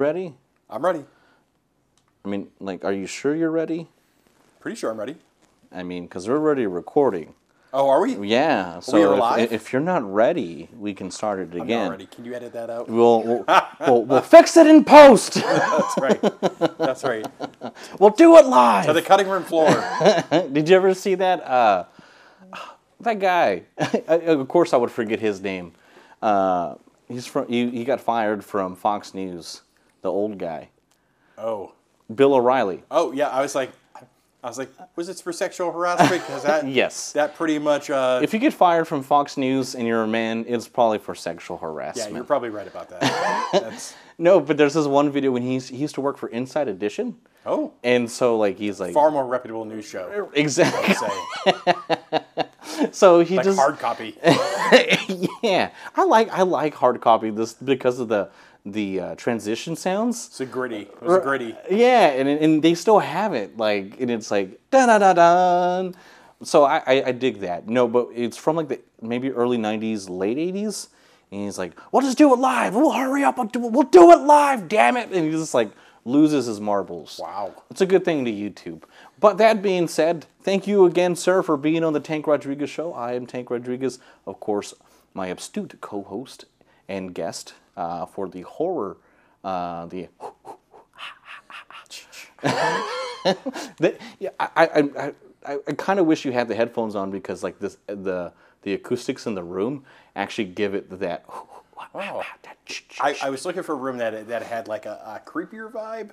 Ready? I'm ready. I mean, like, are you sure you're ready? Pretty sure I'm ready. I mean, because we're already recording. Oh, are we? Yeah. So we if, live? if you're not ready, we can start it I'm again. not ready. Can you edit that out? We'll, we'll, we'll, we'll fix it in post. That's right. That's right. we'll do it live. To the cutting room floor. Did you ever see that? Uh, that guy. of course, I would forget his name. Uh, he's from. He, he got fired from Fox News. The old guy, Oh. Bill O'Reilly. Oh yeah. I was like, I was like, was it for sexual harassment? Because that Yes. that pretty much. Uh, If you get fired from Fox News and you're a man, it's probably for sexual harassment. yeah, you're probably right about that. No, but there's this one video when he's, he used to work for Inside Edition, oh, and so like he's like far more reputable news show. exactly. Say So he like just hard copy. yeah, I like I like hard copy this because of the the uh, transition sounds. It's a gritty. It was gritty. Yeah, and and they still have it like, and it's like da da da da. So I, I I dig that. No, but it's from like the maybe early '90s, late '80s, and he's like, "We'll just do it live. We'll hurry up. We'll do it, we'll do it live. Damn it!" And he just like loses his marbles. Wow. It's a good thing to YouTube. But that being said, thank you again, sir, for being on the Tank Rodriguez show. I am Tank Rodriguez, of course, my astute co-host and guest uh, for the horror, uh, the. the yeah, I, I, I, I, kind of wish you had the headphones on because like this the the acoustics in the room actually give it that. Oh. I, I was looking for a room that that had like a, a creepier vibe.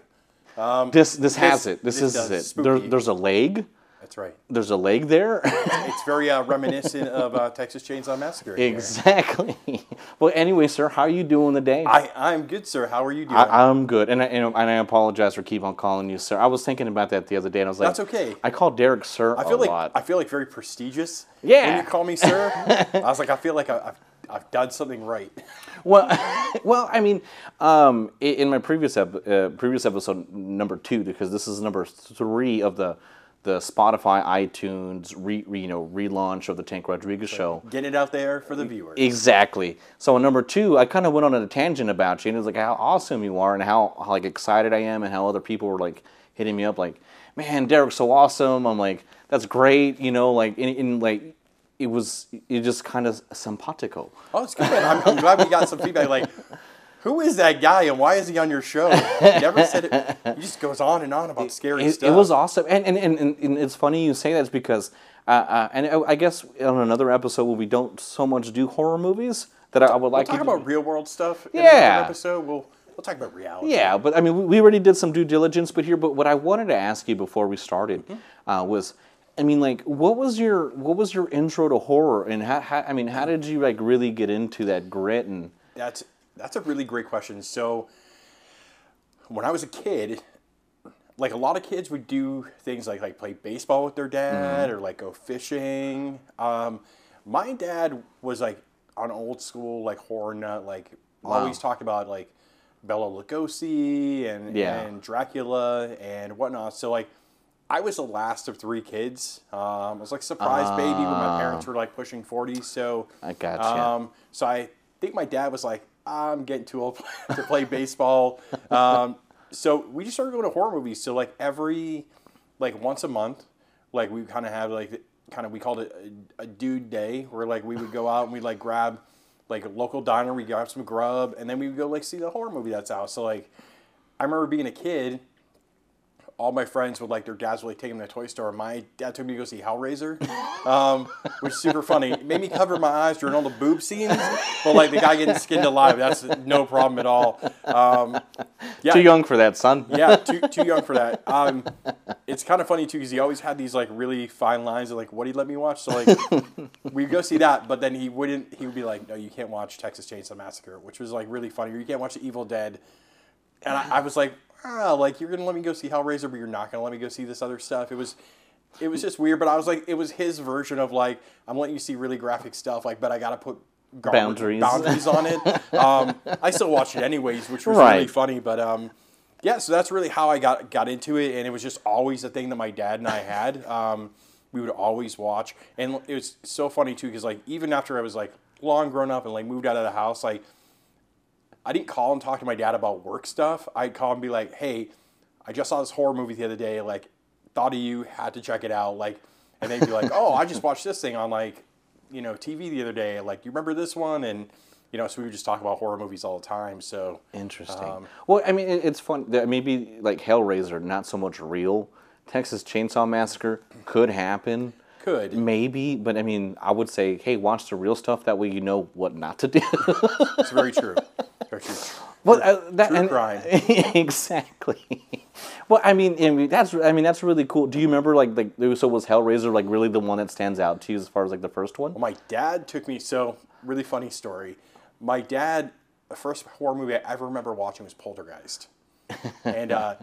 Um, this this has this- it. This, this is it. There, there's a leg. That's right. There's a leg there. It's very uh, reminiscent of uh, Texas Chainsaw Massacre. Exactly. well, anyway, sir, how are you doing today? I, I'm good, sir. How are you doing? I, am good, and I, and I apologize for keep on calling you sir. I was thinking about that the other day, and I was like, That's okay. I call Derek sir I feel a like lot. I feel like very prestigious. Yeah. When you call me sir, I was like, I feel like I, I've, I've done something right. well, well, I mean, um, in my previous ep- uh, previous episode number two, because this is number three of the the Spotify, iTunes, re, you know, relaunch of the Tank Rodriguez show. Get it out there for the viewers. Exactly. So number two, I kind of went on a tangent about you, and it was like how awesome you are, and how, how like excited I am, and how other people were like hitting me up, like, "Man, Derek's so awesome." I'm like, "That's great," you know, like in, in like it was it just kind of simpatico. Oh, it's good. I'm, I'm glad we got some feedback. Like, who is that guy and why is he on your show? He never said it. He just goes on and on about scary It, stuff. it was awesome, and and, and, and it's funny you say that because, uh, uh, and I I guess on another episode where we don't so much do horror movies that I, I would We'll like talk you to about real world stuff. Yeah. another episode. We'll we'll talk about reality. Yeah, but I mean, we- we already did some due diligence, but here, but what I wanted to ask you before we started uh, was, I mean, like, what was your what was your intro to horror, and how, how I mean, how did you like really get into that grit and That's that's a really great question. So when I was a kid, like a lot of kids would do things like like play baseball with their dad or like go fishing. Um, my dad was like an old school like horror nut, like always talked about like Bela Lugosi and Yeah. and Dracula and whatnot. So like. I was the last of three kids. Um, I was like surprise baby when my parents were like pushing forty. So I gotcha. um, so I think my dad was like, I'm getting too old to play baseball. Um, so we just started going to horror movies. So like every, like once a month, like we kind of have like kind of we called it a, a dude day where like we would go out and we'd like grab like a local diner, we grab some grub, and then we would go like see the horror movie that's out. So like I remember being a kid all my friends would like their dads would like take them to the toy store. My dad took me to go see Hellraiser, um, which is super funny. It made me cover my eyes during all the boob scenes, but like the guy getting skinned alive, that's no problem at all. Um, yeah, too young for that, son? yeah, too, too young for that. Um, it's kind of funny too because he always had these like really fine lines of like what he'd let me watch. So like we'd go see that, but then he wouldn't. He would be like, "No, you can't watch Texas Chainsaw Massacre," which was like really funny. Or you can't watch The Evil Dead. And I, I was like, ah, like you're gonna let me go see Hellraiser, but you're not gonna let me go see this other stuff. It was. It was just weird, but I was like, it was his version of like, I'm letting you see really graphic stuff, like, but I gotta put guard- Boundaries. boundaries on it. Um, I still watch it anyways, which was really funny. But um, yeah, so that's really how I got got into it, and it was just always a thing that my dad and I had. Um, we would always watch, and it was so funny too because like even after I was like long grown up and like moved out of the house, like I didn't call and talk to my dad about work stuff. I'd call and be like, "Hey, I just saw this horror movie the other day. Like, thought of you, had to check it out. Like, and they'd be like, "Oh, I just watched this thing on like, you know, TV the other day. Like, you remember this one?" And you know, so we would just talk about horror movies all the time. So Interesting. Um, well, I mean, it's fun. Maybe like Hellraiser, not so much real. Texas Chainsaw Massacre could happen. Could Maybe, but I mean, I would say, hey, watch the real stuff. That way, you know what not to do. it's very true. Very true. well, uh, that True and, crime. exactly. Well, I mean, I mean, that's I mean that's really cool. Do you remember like like so was Hellraiser like really the one that stands out to you as far as like the first one? My dad took me. So really funny story. My dad, the first horror movie I ever remember watching was Poltergeist, and uh,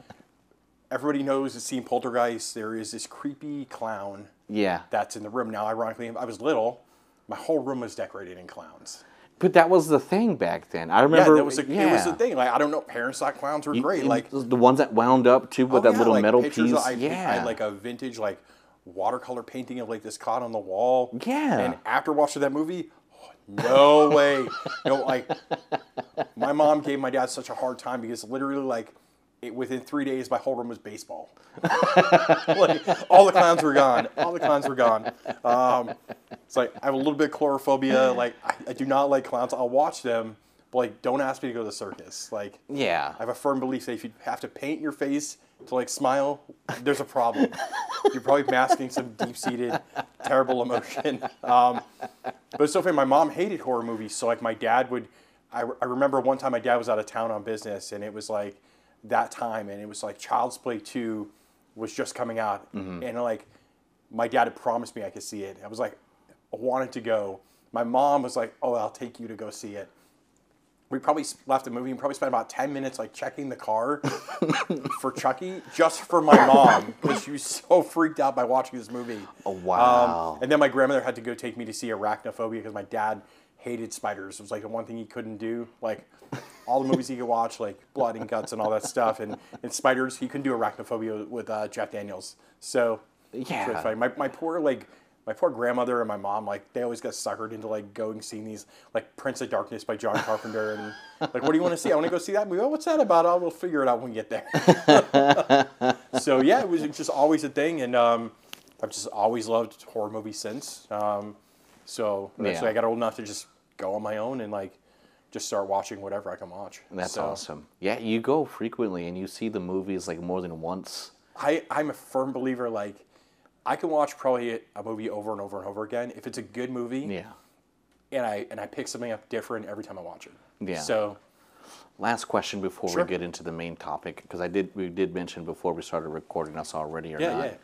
everybody knows has seen Poltergeist. There is this creepy clown Yeah, that's in the room. Now, ironically, I was little. My whole room was decorated in clowns. but that was the thing back then. I Yeah, remember. that was a, yeah. it was the thing. Like I don't know, parents thought clowns were great. And Like the ones that wound up too with oh, that yeah, little like metal piece. of- I, I yeah, had like a vintage like watercolor painting of like this clown on the wall. Yeah. And after watching that movie, no way. No, like my mom gave my dad such a hard time because literally like it, within three days my whole room was baseball. like all the clowns were gone. All the clowns were gone. Um, it's like I have a little bit of coulrophobia. Like I, I do not like clowns. I'll watch them, but like don't ask me to go to the circus. Like yeah. I have a firm belief that if you have to paint your face to like smile, there's a problem. You're probably masking some deep-seated terrible emotion. Um, but it's so funny. My mom hated horror movies, so like my dad would. I, I remember one time my dad was out of town on business, and it was like that time, and it was like Child's Play Two was just coming out, and like my dad had promised me I could see it. I was like, I wanted to go. My mom was like, "Oh, I'll take you to go see it." we probably left the movie and probably spent about 10 minutes like checking the car for Chucky just for my mom because she was so freaked out by watching this movie. Oh, wow. Um, and then my grandmother had to go take me to see Arachnophobia because my dad hated spiders. It was like the one thing he couldn't do. Like all the movies he could watch, like blood and guts and all that stuff. And, and spiders, he couldn't do Arachnophobia with uh, Jeff Daniels. So really Yeah. funny. My, my poor like my poor grandmother and my mom like they always got suckered into like going seeing these like Prince of Darkness by John Carpenter and like what do you want to see? I want to go see that movie. Oh, what's that about? Oh, we'll figure it out when we get there. so yeah, it was just always a thing, and um, I've just always loved horror movies since. Um, so eventually, Yeah. I got old enough to just go on my own and like just start watching whatever I can watch. That's So, awesome. Yeah, you go frequently and you see the movies like more than once. I, I'm a firm believer like I can watch probably a movie over and over and over again if it's a good movie Yeah. and I and I pick something up different every time I watch it. Yeah. So Last question before Sure. we get into the main topic, because I did we did mention before we started recording us already or yeah, not. yeah.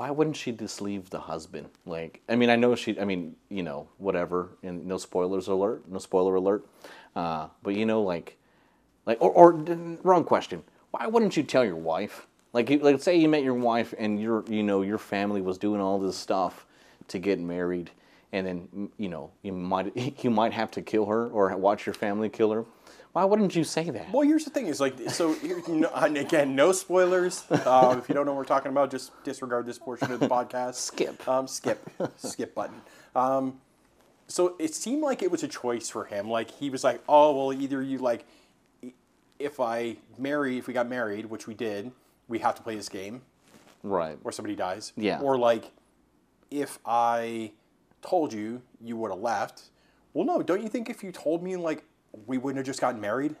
Why wouldn't she just leave the husband? Like, I mean, I know she. I mean, you know, whatever. And no spoilers alert. No spoiler alert. Uh, but you know, like, like, or, or wrong question. Why wouldn't you tell your wife? Like, you, like, say you met your wife and your, you know, your family was doing all this stuff to get married, and then, you know, you might you might have to kill her or watch your family kill her. Why wouldn't you say that? Well, here's the thing: is like so. No, and again, no spoilers. Uh, if you don't know what we're talking about, just disregard this portion of the podcast. Skip. Um, skip. skip button. Um, so it seemed like it was a choice for him. Like he was like, oh well, either you like, if I marry, if we got married, which we did, we have to play this game Right. where somebody dies. Yeah. Or like, if I told you, you would have left. Well, no. Don't you think if you told me like we wouldn't have just gotten married?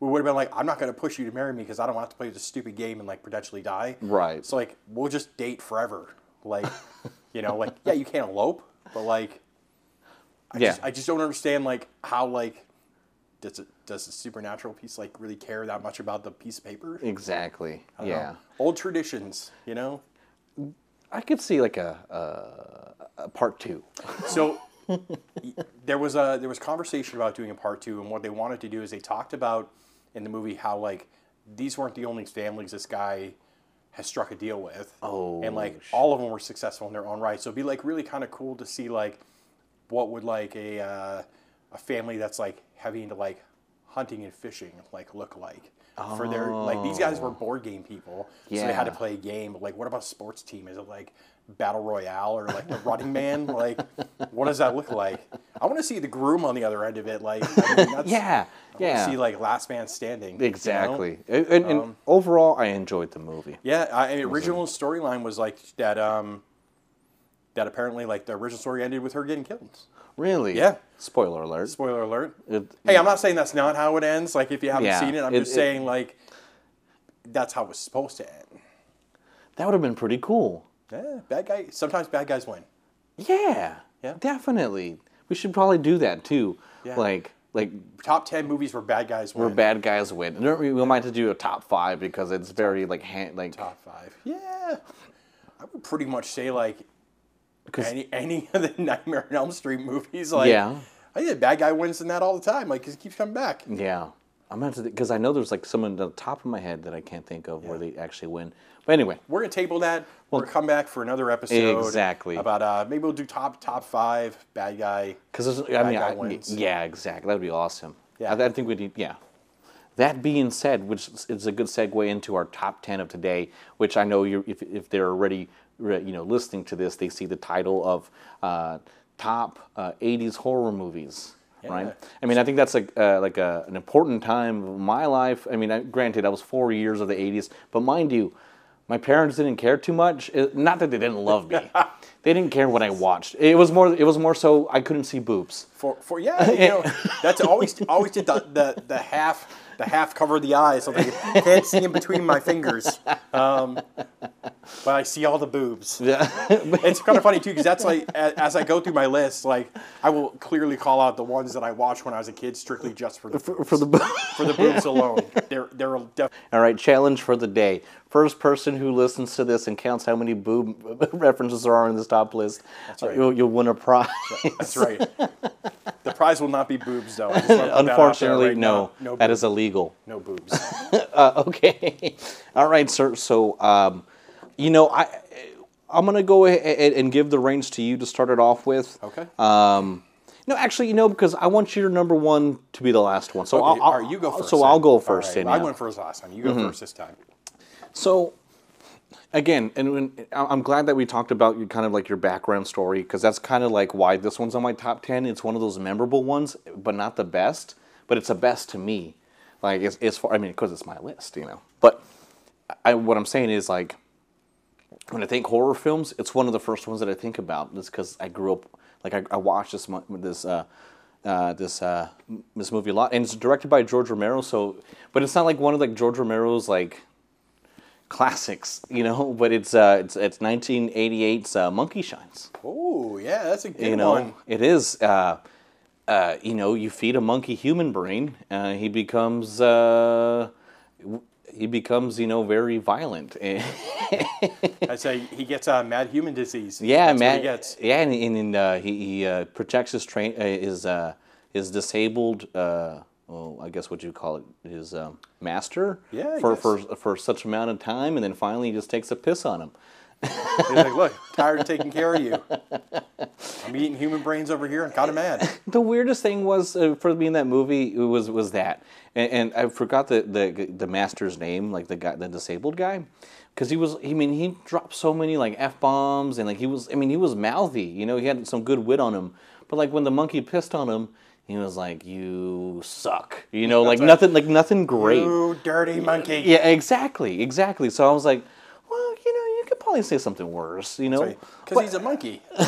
We would have been like, I'm not going to push you to marry me because I don't want to play this stupid game and like potentially die. Right. So like, we'll just date forever. Like, you know, like yeah, you can't elope, but like, I Yeah. just I just don't understand like how like does it does the supernatural piece like really care that much about the piece of paper? Exactly. Don't know. Yeah. Old traditions, you know. I could see like a, a, a part two. So there was a there was conversation about doing a part two, and what they wanted to do is they talked about in the movie how like these weren't the only families this guy has struck a deal with. Oh, and like sh- all of them were successful in their own right. So it'd be like really kind of cool to see like what would like a uh, a family that's like heavy into like hunting and fishing like look like? For their like these guys were board game people, so they had to play a game. Like, what about a sports team? Is it like battle royale or like the Running Man? Like, what does that look like? I want to see the groom on the other end of it. Like, I mean, Yeah, I yeah. see like Last Man Standing. you know? Exactly. And, and- and overall, I enjoyed the movie. Yeah, I, the original storyline was like that. Um, that apparently, like the original story ended with her getting killed. Really? Yeah. Spoiler alert. Spoiler alert. It- Hey, I'm not saying that's not how it ends. Like if you haven't Yeah, seen it, I'm it- just it- saying like that's how it was supposed to end. that would have been pretty cool. Yeah, bad guy. Sometimes bad guys win. Yeah. Yeah. Definitely. We should probably do that too. Yeah. Like, like Top ten movies where bad guys win. where bad guys win. We we might have to do a top five because it's very like hand, like Top five. Yeah, I would pretty much say like any any of the Nightmare on Elm Street movies. Like Yeah. I think the bad guy wins in that all the time. Like cause he keeps coming back. yeah. I'm gonna have to because I know there's like someone on the top of my head that I can't think of where they actually win. But anyway, We're gonna table that. We're gonna come back for another episode. Exactly. About uh, maybe we'll do top top five bad guy. Because I mean, I, yeah, exactly. That'd be awesome. Yeah. I, I think we need. Yeah. That being said, which is a good segue into our top ten of today, which I know you if if they're already you know listening to this, they see the title of uh, top uh, '80s horror movies. Right. I mean, I think that's like uh, like a, an important time of my life. I mean, I, granted, I was four years of the '80s, but mind you, my parents didn't care too much. It- not that they didn't love me; they didn't care what I watched. It was more. It was more so I couldn't see boobs. For for yeah, you know, that's always always did the, the the half the half cover of the eyes so they can't see in between my fingers. Um, but I see all the boobs. Yeah. It's kind of funny too because that's like as I go through my list, like I will clearly call out the ones that I watched when I was a kid strictly just for the for, for the bo- for the boobs alone. They're they're def- All right, challenge for the day. First person who listens to this and counts how many boob references there are in this top list, right. you'll, you'll win a prize. that's right. The prize will not be boobs though. I just wanna put that out there Unfortunately, right no. now. no that boobs. is illegal. no boobs. Uh, okay. All right, sir. So, um, you know, I I'm gonna go ahead and give the reins to you to start it off with. Okay. Um, no, actually, you know, because I want your number one to be the last one. So Okay, I'll, all right, you go first. So then. I'll go first. right, I went first last time. You go first this time. So, again, and when, I'm glad that we talked about you kind of like your background story because that's kind of like why this one's on my top ten. It's one of those memorable ones, but not the best. But it's the best to me. Like as, as far, I mean, because it's my list, you know. But I, what I'm saying is like when I think horror films, it's one of the first ones that I think about. It's because I grew up like I, I watched this this uh, uh, this uh, this movie a lot, and it's directed by George Romero. So, but it's not like one of like George Romero's like classics, you know. But it's uh, it's it's 1988's uh, Monkey Shines. Oh yeah, that's a good You know, one. it is. Uh, uh, you know, you feed a monkey human brain, uh, he becomes. Uh, he becomes, you know, very violent. I'd say he gets uh, mad human disease. Yeah, That's man. He gets. Yeah, and, and, and uh, he, he uh, protects his train uh, his uh, his disabled. Well, I guess what you call it, his um, master. Yeah, For for for such amount of time, and then finally he just takes a piss on him. He's like, look, tired of taking care of you. I'm eating human brains over here. I'm kind of mad. The weirdest thing was uh, for me in that movie was was that, and, and I forgot the, the the master's name, like the guy, the disabled guy, because he was. I mean, he dropped so many like f bombs, and like he was. I mean, he was mouthy. You know, he had some good wit on him. But like when the monkey pissed on him, he was like, "You suck." You know, like nothing, like nothing great. You dirty monkey. Yeah, exactly, exactly. So I was like, well, you know, you could probably say something worse. You know, Because he's a monkey.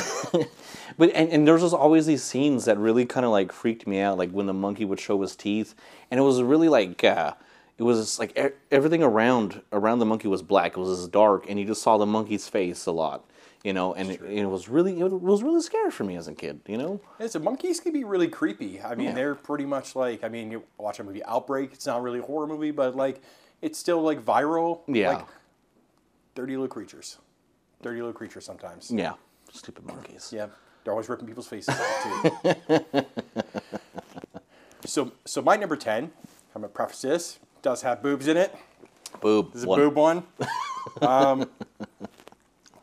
but and, and there's just always these scenes that really kind of like freaked me out, like when the monkey would show his teeth, and it was really like uh, it was like everything around around the monkey was black. It was dark, and you just saw the monkey's face a lot, you know, and it, it was really it was really scary for me as a kid, you know. Yeah, so monkeys can be really creepy. I mean, Yeah. they're pretty much like, I mean, you watch a movie Outbreak, it's not really a horror movie, but like, it's still like viral. Yeah, Like, dirty little creatures. Dirty little creatures sometimes. yeah, stupid monkeys. Yeah, they're always ripping people's faces off too. so, so my number ten. I'm gonna preface this. Does have boobs in it. Boob. This is a one. boob one. um,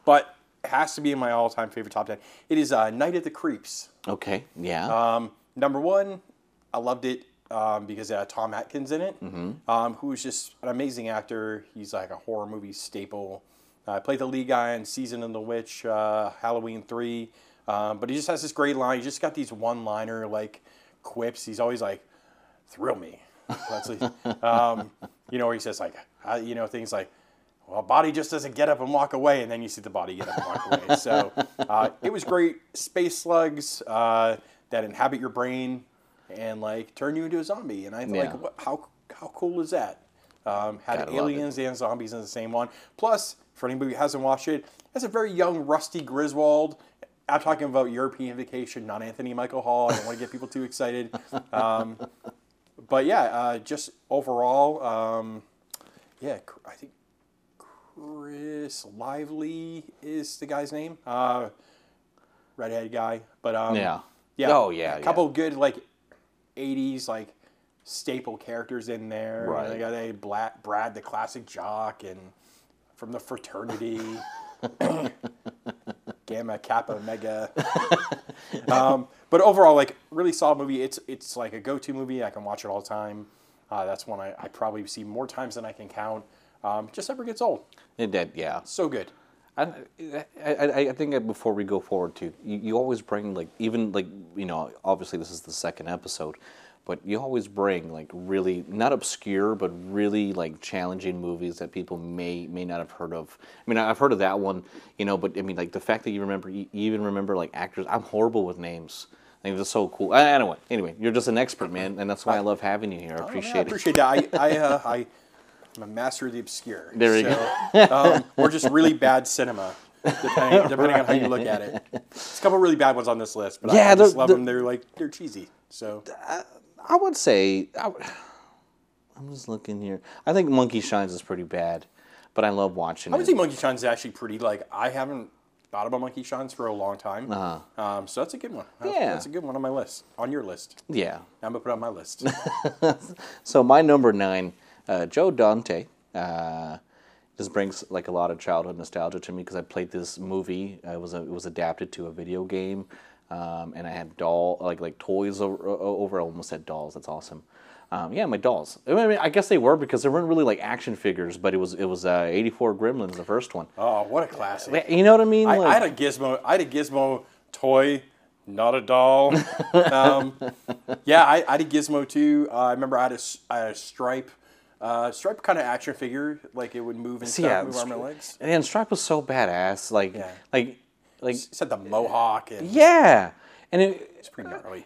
but has to be in my all-time favorite top ten. It is uh, Night of the Creeps. Okay. Yeah. Um, number one, I loved it um, because it had Tom Atkins in it, Mm-hmm. um, who's just an amazing actor. He's like a horror movie staple. I played the lead guy in Season of the Witch, uh, Halloween 3. Um, but he just has this great line. He just got these one liner like quips. He's always like, thrill me. That's like, um, you know, where he says like, uh, you know, things like, well, body just doesn't get up and walk away, and then you see the body get up and walk away. So uh, it was great. Space slugs uh, that inhabit your brain and like turn you into a zombie. And I thought, Yeah. like, what, how how cool is that? Um, had Gotta aliens and zombies in the same one. Plus, for anybody who hasn't watched it, that's a very young Rusty Griswold. I'm talking about European Vacation, not Anthony Michael Hall. I don't want to get people too excited. Um, but yeah, uh, just overall, um, yeah, I think Chris Lively is the guy's name. Uh, redhead guy, but um, Yeah. yeah, Oh, yeah, a couple good like '80s like staple characters in there. Right. They got a Brad, Brad, the classic jock, and from the fraternity. Gamma Kappa Omega. um, but overall, like really solid movie. It's it's like a go-to movie. I can watch it all the time. Uh, that's one I, I probably see more times than I can count. Um, just never gets old. It did, yeah. So good. I, I, I I think before we go forward too, you, you always bring like even like you know obviously this is the second episode, but you always bring like really not obscure but really like challenging movies that people may may not have heard of. I mean I've heard of that one, you know, but I mean like the fact that you remember you even remember like actors. I'm horrible with names. I think that's so cool. Anyway, anyway, you're just an expert, man, and that's why I love having you here. I Oh, appreciate I it. appreciate that. I I, uh, I I'm a master of the obscure. There you go. um, or just really bad cinema. Depending, depending on how you look at it, there's a couple really bad ones on this list, but Yeah, I, I just love the- them. They're like they're cheesy. So I would say I, am just looking here. I think Monkey Shines is pretty bad, but I love watching I would it. say Monkey Shines is actually pretty. Like I haven't thought about Monkey Shines for a long time. Uh-huh. Um, so that's a good one. That's, Yeah. that's a good one on my list. On your list, yeah. I'm gonna put it on my list. So my number nine, uh, Joe Dante. Uh, this brings like a lot of childhood nostalgia to me because I played this movie. It was a, it was adapted to a video game, um, and I had doll like like toys over. over I almost said dolls. That's awesome. Um, yeah, my dolls. I mean, I guess they were because they weren't really like action figures, but it was it was uh, '84 Gremlins, the first one. oh, what a classic! You know what I mean? I, Like- I had a Gizmo. I had a Gizmo toy, not a doll. um, yeah, I, I had a Gizmo too. Uh, I remember I had a, I had a Stripe. Uh, Stripe kind of action figure, like it would move and stuff, yeah, move arm and legs. And Stripe was so badass. Like, Yeah. like, like, It said the mohawk, and yeah. And it, it's pretty gnarly.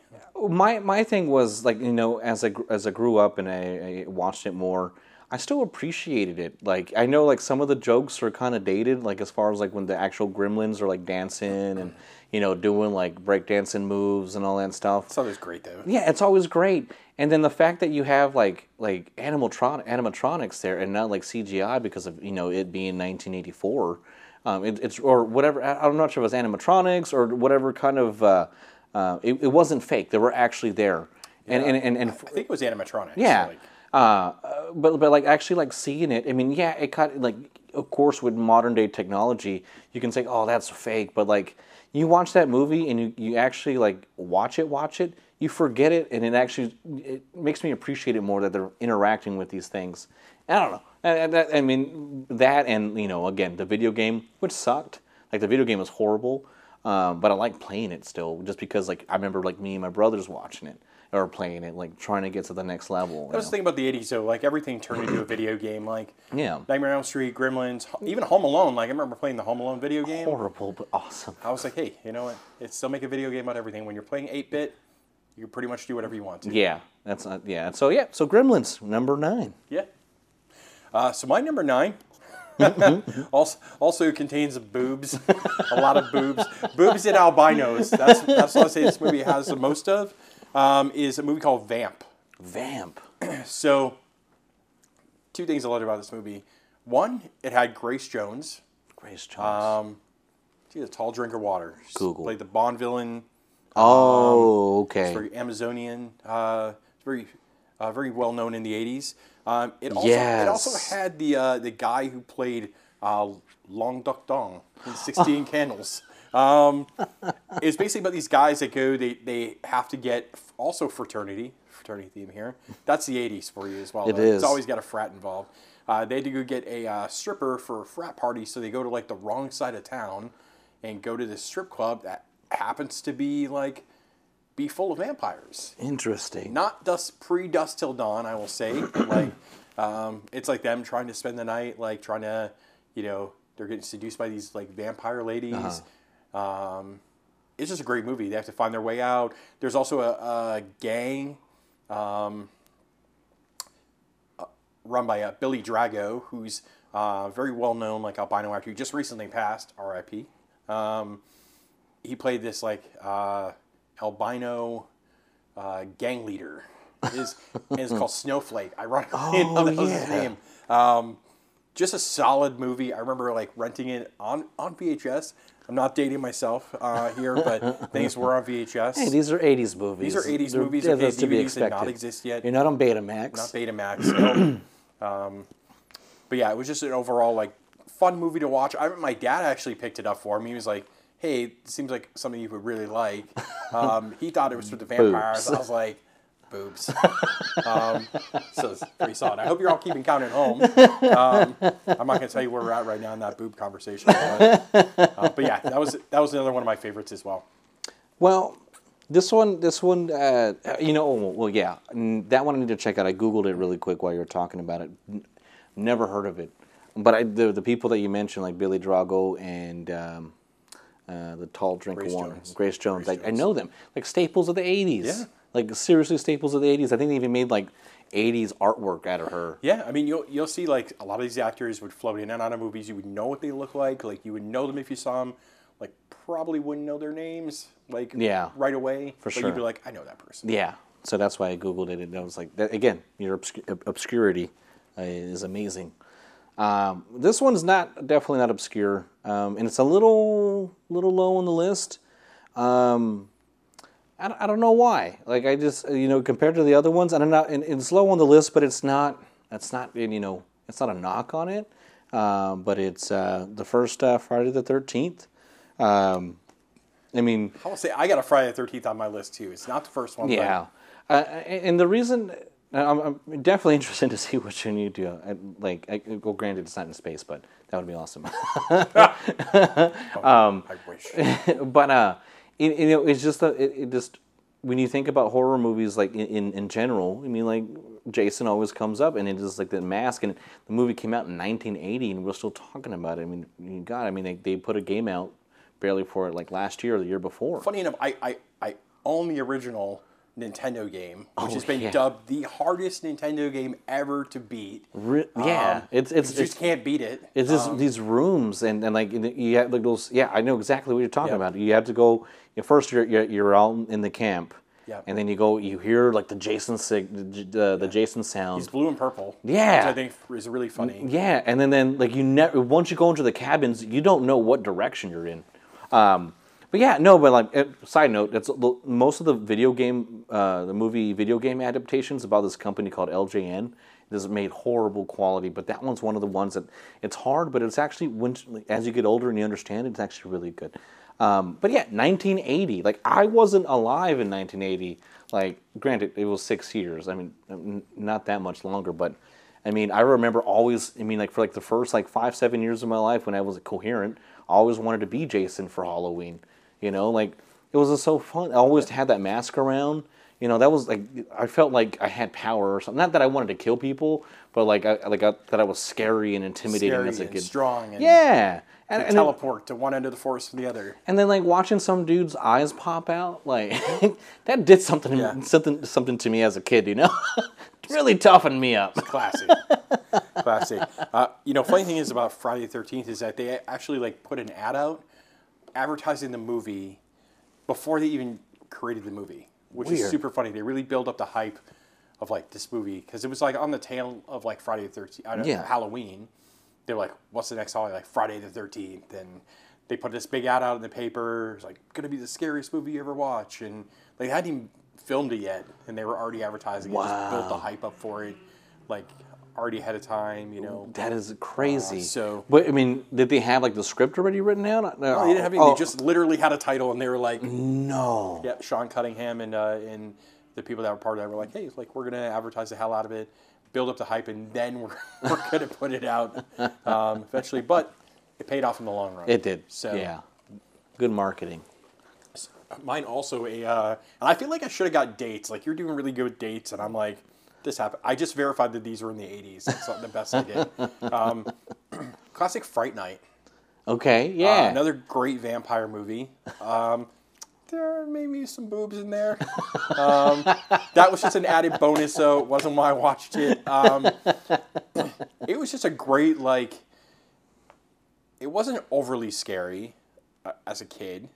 my my thing was like you know as I as I grew up and I, I watched it more, I still appreciated it. Like I know like some of the jokes are kind of dated, like as far as like when the actual Gremlins are like dancing and you know doing like breakdancing moves and all that stuff. It's always great though. Yeah, it's always great. And then the fact that you have like like animatron animatronics there and not like CGI because of you know it being 1984, um, it, it's or whatever. I- I'm not sure if it was animatronics or whatever kind of. Uh, uh, it, it wasn't fake. They were actually there. And and and, and I think it was animatronics. yeah. like- uh, uh, but but like actually like seeing it, I mean, yeah, it of like of course with modern day technology, you can say, oh, that's fake. But like you watch that movie and you, you actually like watch it, watch it, you forget it, and it actually it makes me appreciate it more that they're interacting with these things. I don't know. And- and that- I mean that, and you know, again, the video game, which sucked. Like the video game was horrible, um, but I like playing it still, just because like I remember like me and my brothers watching it or playing it, like trying to get to the next level. That was the thing about the '80s, though. Like everything turned into a video game. Like Yeah. Nightmare on Elm Street, Gremlins, even Home Alone. Like I remember playing the Home Alone video game. horrible but awesome. I was like, hey, you know what? It's still make a video game about everything. When you're playing 8-bit, you can pretty much do whatever you want to. Yeah, that's not, yeah. So yeah, so Gremlins number nine. Yeah. Uh, so my number nine also, also contains boobs, a lot of boobs, boobs and albinos. That's that's what I say this movie has the most of. Um, is a movie called Vamp. Vamp. So, two things I loved about this movie. One, it had Grace Jones. Grace Jones. Um, she's a tall drinker of water. Google. played the Bond villain. Oh, okay. It's very Amazonian. Uh, very, uh, very well known in the '80s. Um, it also it also had the uh, the guy who played uh, Long Duck Dong in Sixteen Candles. Um, it's basically about these guys that go. They they have to get also fraternity fraternity theme here. That's the '80s for you as well. It though. is. It's always got a frat involved. Uh, they had to go get a uh, stripper for a frat party, so they go to like the wrong side of town and go to this strip club that happens to be like be full of vampires Interesting. not dust pre dust till dawn. I will say, like, um, it's like them trying to spend the night, like trying to, you know, they're getting seduced by these like vampire ladies. Um, it's just a great movie. They have to find their way out. There's also a, a gang um, uh, run by uh, Billy Drago, who's uh, very well known, like albino actor He just recently passed, R.I.P. Um, he played this like uh, albino uh, gang leader. His is called Snowflake. Ironically, Oh, that was his name. Um, just a solid movie. I remember like renting it on on VHS. I'm not dating myself uh, here, but things were on VHS. Hey, these are 80s movies. These are 80s They're- movies. yeah, Okay, to be expected. did not exist yet. You're not on Betamax. not Betamax. no. um, but yeah, it was just an overall like fun movie to watch. I my dad actually picked it up for me. He was like, "Hey, it seems like something you would really like." Um, he thought it was for the vampires. Boobs. I was like, "Boobs." um, so it's pretty solid. I hope you're all keeping count at home. Um, I'm not going to tell you where we're at right now in that boob conversation. But, uh, but yeah, that was that was another one of my favorites as well. Well, this one, this one, uh, you know, oh, well, yeah, that one I need to check out. I googled it really quick while you were talking about it. N- Never heard of it, but I, the the people that you mentioned, like Billy Drago and um, uh, the tall drink Grace of water, Jones. Grace Jones, Grace I Jones. know them, like staples of the '80s. Yeah. Like seriously, staples of the '80s. I think they even made like '80s artwork out of her. Yeah, I mean, you'll you'll see like a lot of these actors would float in and out of movies. You would know what they look like. Like you would know them if you saw them. Like probably wouldn't know their names. Like Yeah, right away. for but sure. You'd be like, I know that person. Yeah, so that's why I googled it, and I was like, that, again, your obsc- obscurity uh, is amazing. Um, this one's not definitely not obscure, um, and it's a little little low on the list. Um, I, don't- I don't know why. Like I just uh, you know compared to the other ones, and I'm not. And it's low on the list, but it's not. It's not. You know, it's not a knock on it. Um, but it's uh, the first uh, Friday the Thirteenth. Um, I mean, I will say I got a Friday the Thirteenth on my list too. It's not the first one. but yeah, uh, and the reason I'm, I'm definitely interested to see one you do. I, like, I, well, granted, it's not in space, but that would be awesome. I wish. but uh, it, you know, it's just that it, it just when you think about horror movies, like in, in, in general, I mean, like Jason always comes up, and it is like the mask, and the movie came out in 1980, and we're still talking about it. I mean, God, I mean, they, they put a game out barely for it like last year or the year before. Funny enough, I, I I own the original Nintendo game, which has been Oh, yeah. dubbed the hardest Nintendo game ever to beat. Re- yeah, Um, it's it's you just it's, can't beat it. It's just these rooms, and, and like you have like those. Yeah, I know exactly what you're talking Yep. about. You have to go. You first, you're, you're you're out in the camp, Yep. and then you go. You hear like the Jason sig, the, the Jason sound. He's blue and purple. Yeah. which I think is really funny. Yeah, and then then like you never once you go into the cabins, you don't know what direction you're in. Um, but yeah, no, but like side note, the- most of the video game, uh, the movie video game adaptations about this company called LJN. This is made horrible quality, but that one's one of the ones that it's hard, but it's actually when as you get older and you understand it, it's actually really good. Um, but yeah, 1980. Like I wasn't alive in 1980. Like granted, it was six years. I mean, not that much longer, but I mean, I remember always. I mean, like for like the first like five, seven years of my life when I was a coherent, I always wanted to be Jason for Halloween. You know, like it was just so fun. I always had that mask around. You know, that was like I felt like I had power or something. Not that I wanted to kill people, but like I like I, that I was scary and intimidating Scary as a kid. strong and Yeah, and, and and, then, teleport to one end of the forest to the other. and then like watching some dude's eyes pop out, like that did something Yeah. something something to me as a kid. You know, really toughened me up. Classic. Classic. Uh, you know, funny thing is about Friday the Thirteenth is that they actually like put an ad out advertising the movie before they even created the movie, which is super funny. They really build up the hype of like this movie because it was like on the tail of like Friday the Thirteenth, uh, Yeah. Halloween. They're like, "What's the next holiday?" Like Friday the Thirteenth, and they put this big ad out in the paper. It's like gonna be the scariest movie you ever watch, and they hadn't even filmed it yet, and they were already advertising. it, just built the hype up for it, like already ahead of time. You know, That is crazy. Uh, so- but I mean, did they have like the script already written out? No, Oh, they didn't have any. They just literally had a title, and they were like, no. "Yeah, Sean Cunningham and uh, and the people that were part of that were like, hey, like we're gonna advertise the hell out of it, build up the hype, and then we're, we're gonna put it out um, eventually. But it paid off in the long run. It did. So yeah, good marketing. mine also a, uh, and I feel like I should have got dates. Like you're doing really good with dates, and I'm like, this happened. I just verified that these were in the 80s. That's not the best I did. Um, classic Fright Night. Okay, Uh, yeah. another great vampire movie. Um, there may be some boobs in there. Um, that was just an added bonus, though. It wasn't why I watched it. Um, it was just a great, like, it wasn't overly scary uh, as a kid.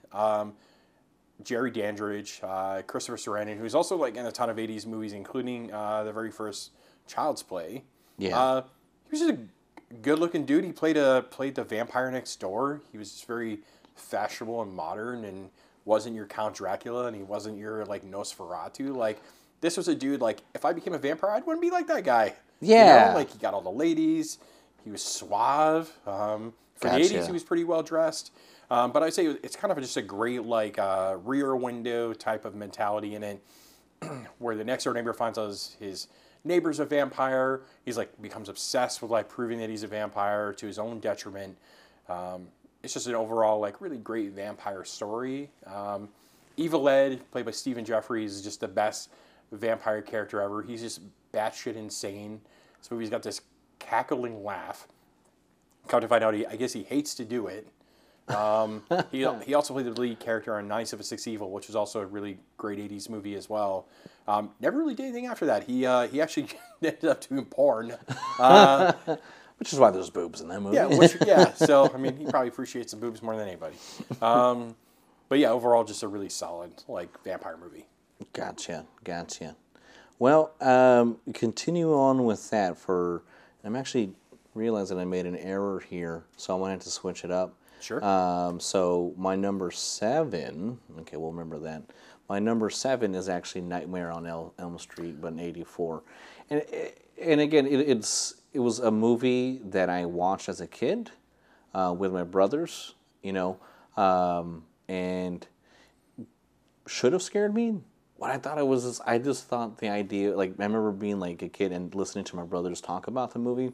Jerry Dandridge, uh, Christopher Sarandon, who's also like in a ton of '80s movies, including uh, the very first Child's Play. Yeah. uh, he was just a good-looking dude. He played a played the vampire next door. He was just very fashionable and modern, and wasn't your Count Dracula, and he wasn't your like Nosferatu. Like this was a dude. Like if I became a vampire, I'd want to be like that guy. You know? Yeah. like he got all the ladies. He was suave. Um, for the '80s, he was pretty well dressed. Um, but I'd say it's kind of just a great like uh, rear window type of mentality in it, where the next door neighbor finds out his, his neighbor's a vampire. He's like becomes obsessed with like proving that he's a vampire to his own detriment. Um, it's just an overall like really great vampire story. Um, Evil Ed, played by Stephen Geoffreys, is just the best vampire character ever. He's just batshit insane. This movie's got this cackling laugh. Come to find out, he, I guess he hates to do it. Um, he, he also played the lead character on 976-EVIL, which was also a really great '80s movie as well. Um, never really did anything after that. He uh, he actually ended up doing porn. Uh, Which is why there's boobs in that movie. yeah, which, yeah. So I mean, he probably appreciates the boobs more than anybody. Um, but yeah, overall, just a really solid like vampire movie. Gotcha, gotcha. Well, um, continue on with that for. I'm actually realizing I made an error here, so I wanted to switch it up. Sure. Um, so my number seven. Okay, we'll remember that. My number seven is actually Nightmare on El- Elm Street, but in '84, and and again, it, it's it was a movie that I watched as a kid uh, with my brothers, you know, um, and should have scared me. What I thought it was, is I just thought the idea, like, I remember being like a kid and listening to my brothers talk about the movie,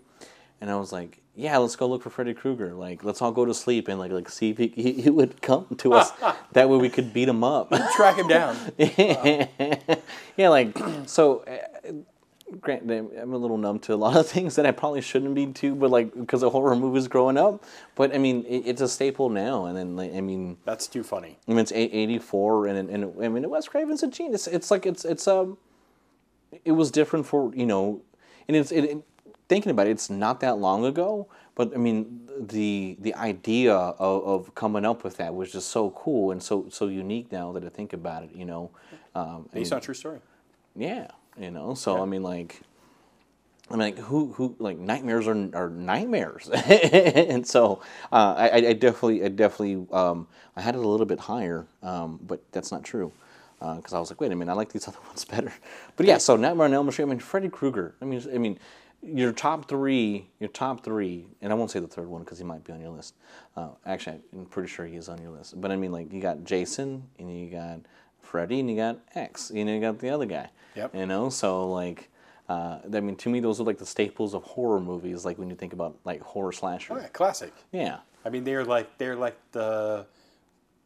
and I was like, yeah, let's go look for Freddy Krueger. Like, let's all go to sleep and like like see if he, he, he would come to us. that way we could beat him up. Track him down. yeah, like so. Uh, grant I'm a little numb to a lot of things that I probably shouldn't be too, but like because of horror movies growing up. But I mean, it, it's a staple now, and then like, I mean, That's too funny. I mean, it's eight- 84, and, and I mean, Wes Craven's a genius. It's like it's it's um, it was different for you know, and it's it, it- thinking about it, it's not that long ago. But I mean, the the idea of, of coming up with that was just so cool and so so unique now that I think about it. You know, um, Based on true story. yeah, you know. So I mean, like, I mean, like, who who like nightmares are, are nightmares, and so uh, I, I definitely I definitely um, I had it a little bit higher, um, but that's not true. Because I was like, wait a minute, I like these other ones better. But yeah, so Nightmare on Elm Street. I mean, Freddy Krueger. I mean, I mean, your top three, your top three, and I won't say the third one because he might be on your list. Uh, actually, I'm pretty sure he is on your list. But I mean, like, you got Jason, and you got Freddy, and you got X, and you got the other guy. Yep. You know, so like, uh, I mean, to me, those are like the staples of horror movies. Like when you think about like horror slasher. Oh, yeah, classic. Yeah. I mean, they're like they're like the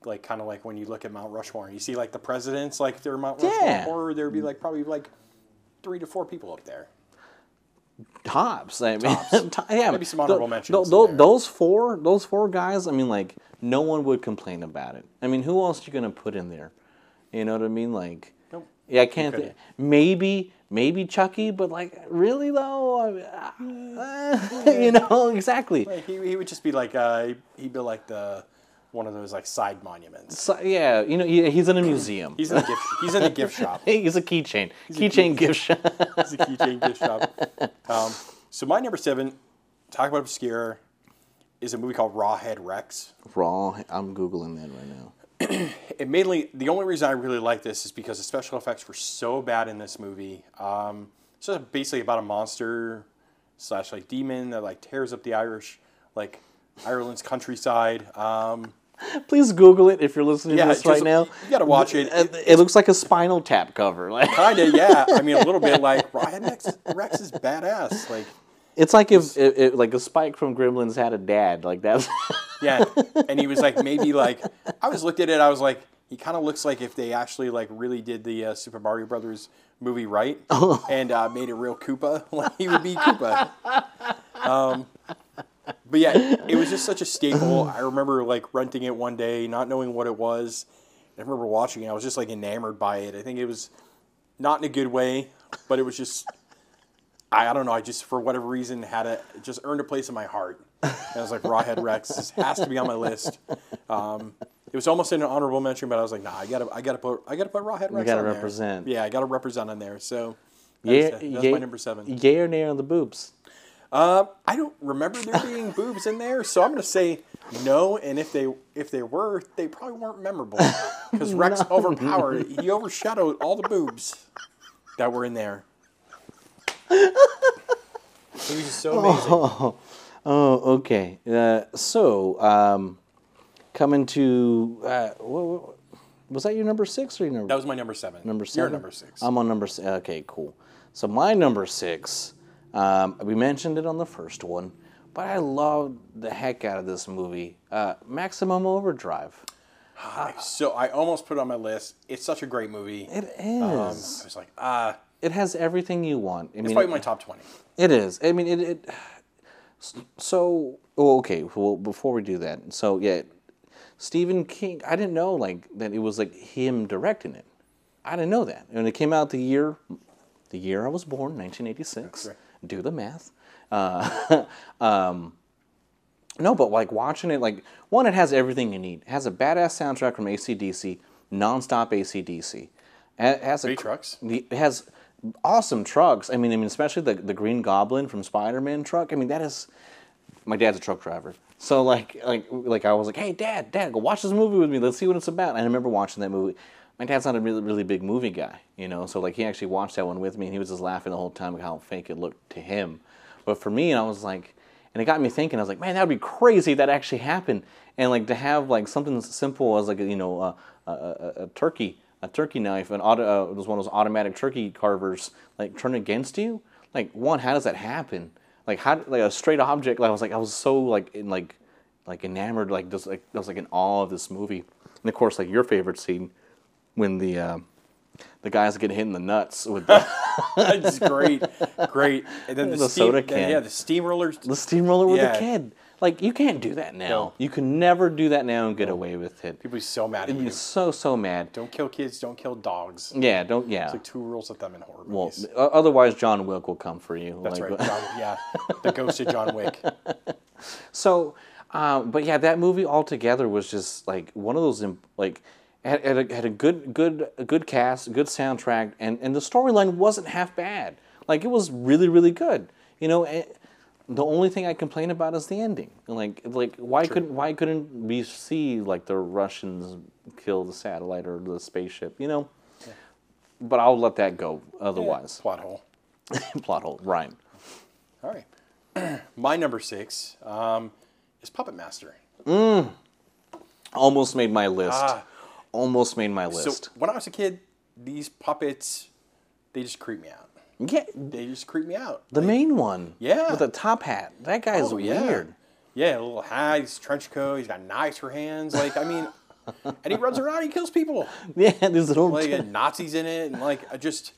like kind of like when you look at Mount Rushmore you see like the presidents like they're Mount Rushmore Yeah. horror. There'd be like probably like three to four people up there. Tops. I mean, Tops. yeah. Maybe some honorable mentions in tho- there. those four, those four guys. I mean, like no one would complain about it. I mean, who else are you gonna put in there? You know what I mean? Like, Nope. yeah, I can't. Th- maybe, maybe Chucky, but like, really though, I mean, uh, you know exactly. Like, he, he would just be like uh, he'd be like the one of those like side monuments. So, yeah, you know, he, he's in a museum. He's in a gift. He's in the gift shop. He's a keychain. Keychain gift shop. He's a keychain gift shop. Um, so my number seven, talk about obscure, is a movie called Rawhead Rex. Raw. I'm googling that right now. it mainly the only reason I really like this is because the special effects were so bad in this movie. Um, it's basically about a monster slash like demon that like tears up the Irish like Ireland's countryside. Um, Please Google it if you're listening Yeah, to this right now. you gotta watch it. It, it looks like a Spinal Tap cover. Like Kinda, yeah. I mean, a little bit like Rawhead Rex. Rex is badass. Like, it's like if, if, if like a Spike from Gremlins had a dad. Like that's yeah. And he was like, maybe like I was looked at it. I was like, he kind of looks like if they actually like really did the uh, Super Mario Brothers movie right and uh, made it real Koopa. Like he would be Koopa. Um, but yeah, it was just such a staple. I remember like renting it one day, not knowing what it was. I remember watching it. I was just like enamored by it. I think it was not in a good way, but it was just I, I don't know. I just for whatever reason had a just earned a place in my heart. And I was like, Rawhead Rex this has to be on my list. Um, it was almost an honorable mention, but I was like, nah, I gotta, I gotta put, I gotta put Rawhead Rex. gotta on there. represent. Yeah, I gotta represent on there. So yeah, that's, that's my number seven. Yay or nay on the boobs? Uh, I don't remember there being boobs in there, so I'm gonna say no. And if they, if they were, they probably weren't memorable because Rex overpowered. He overshadowed all the boobs that were in there. He was so amazing. Oh, okay. Uh, so, um, coming to uh, what, what, was that your number six or your number That was my number seven. number You're number six. I'm on number six. Okay, cool. So my number six, um, we mentioned it on the first one, but I loved the heck out of this movie, uh, Maximum Overdrive. so I almost put it on my list. It's such a great movie. It is. Um, I was like, ah, it has everything you want. I it's mean, probably my top twenty. It is. I mean, it. it so, oh, okay. Well, before we do that, so yeah, Stephen King. I didn't know like that. It was like him directing it. I didn't know that. And it came out the year, the year I was born, 1986. right. Do the math. Uh, um, no, but like watching it, like one, it has everything you need. It has a badass soundtrack from ACDC, nonstop ACDC. It has a trucks. It has awesome trucks. I mean, I mean, especially the the Green Goblin from Spider Man truck. I mean, that is. My dad's a truck driver, so like like like I was like, hey, dad, dad, go watch this movie with me. Let's see what it's about. And I remember watching that movie. My dad's not a really really big movie guy, you know, so like he actually watched that one with me, and he was just laughing the whole time how fake it looked to him. But for me, I was like, and it got me thinking. I was like, man, that would be crazy if that actually happened. And like to have like something as simple as like you know uh, a, a, a turkey a turkey knife, an auto, uh, it was one of those automatic turkey carvers, like turn against you. Like one, how does that happen? Like how like a straight object? Like I was like I was so like in like like enamored, like just like I was like in awe of this movie. And of course, like your favorite scene when the uh, the guys get hit in the nuts with the, it's great, great. And then the, The steam, soda can. yeah, the steamrollers. the steamroller with Yeah. the kid. Like you can't do that now. No. You can never do that now and get away with it. People be so mad at You're so so mad. Don't kill kids. Don't kill dogs. Yeah, don't yeah. It's Like two rules of them in horror Well, movies. o- otherwise John Wick will come for you. That's Like, right. John, yeah, the ghost of John Wick. So, um, but yeah, that movie altogether was just like one of those like had, had, a, had a good good a good cast, good soundtrack, and and the storyline wasn't half bad. Like it was really really good. You know, and the only thing I complain about is the ending. Like like why couldn't why couldn't we see like the Russians kill the satellite or the spaceship? You know. But I'll let that go. Otherwise, Plot hole. plot hole. Ryan. All right. My number six um, is Puppet Master. Mmm. Almost made my list. Ah. Almost made my list. So when I was a kid, these puppets, they just creep me out. yeah, They just creep me out. The main one. Yeah. With the top hat. That guy's Oh, weird. Yeah, a little hat, he's trench coat, he's got knives for hands. Like, I mean, and he runs around, he kills people. Yeah, these little. Like, and Nazis in it, and like, I just,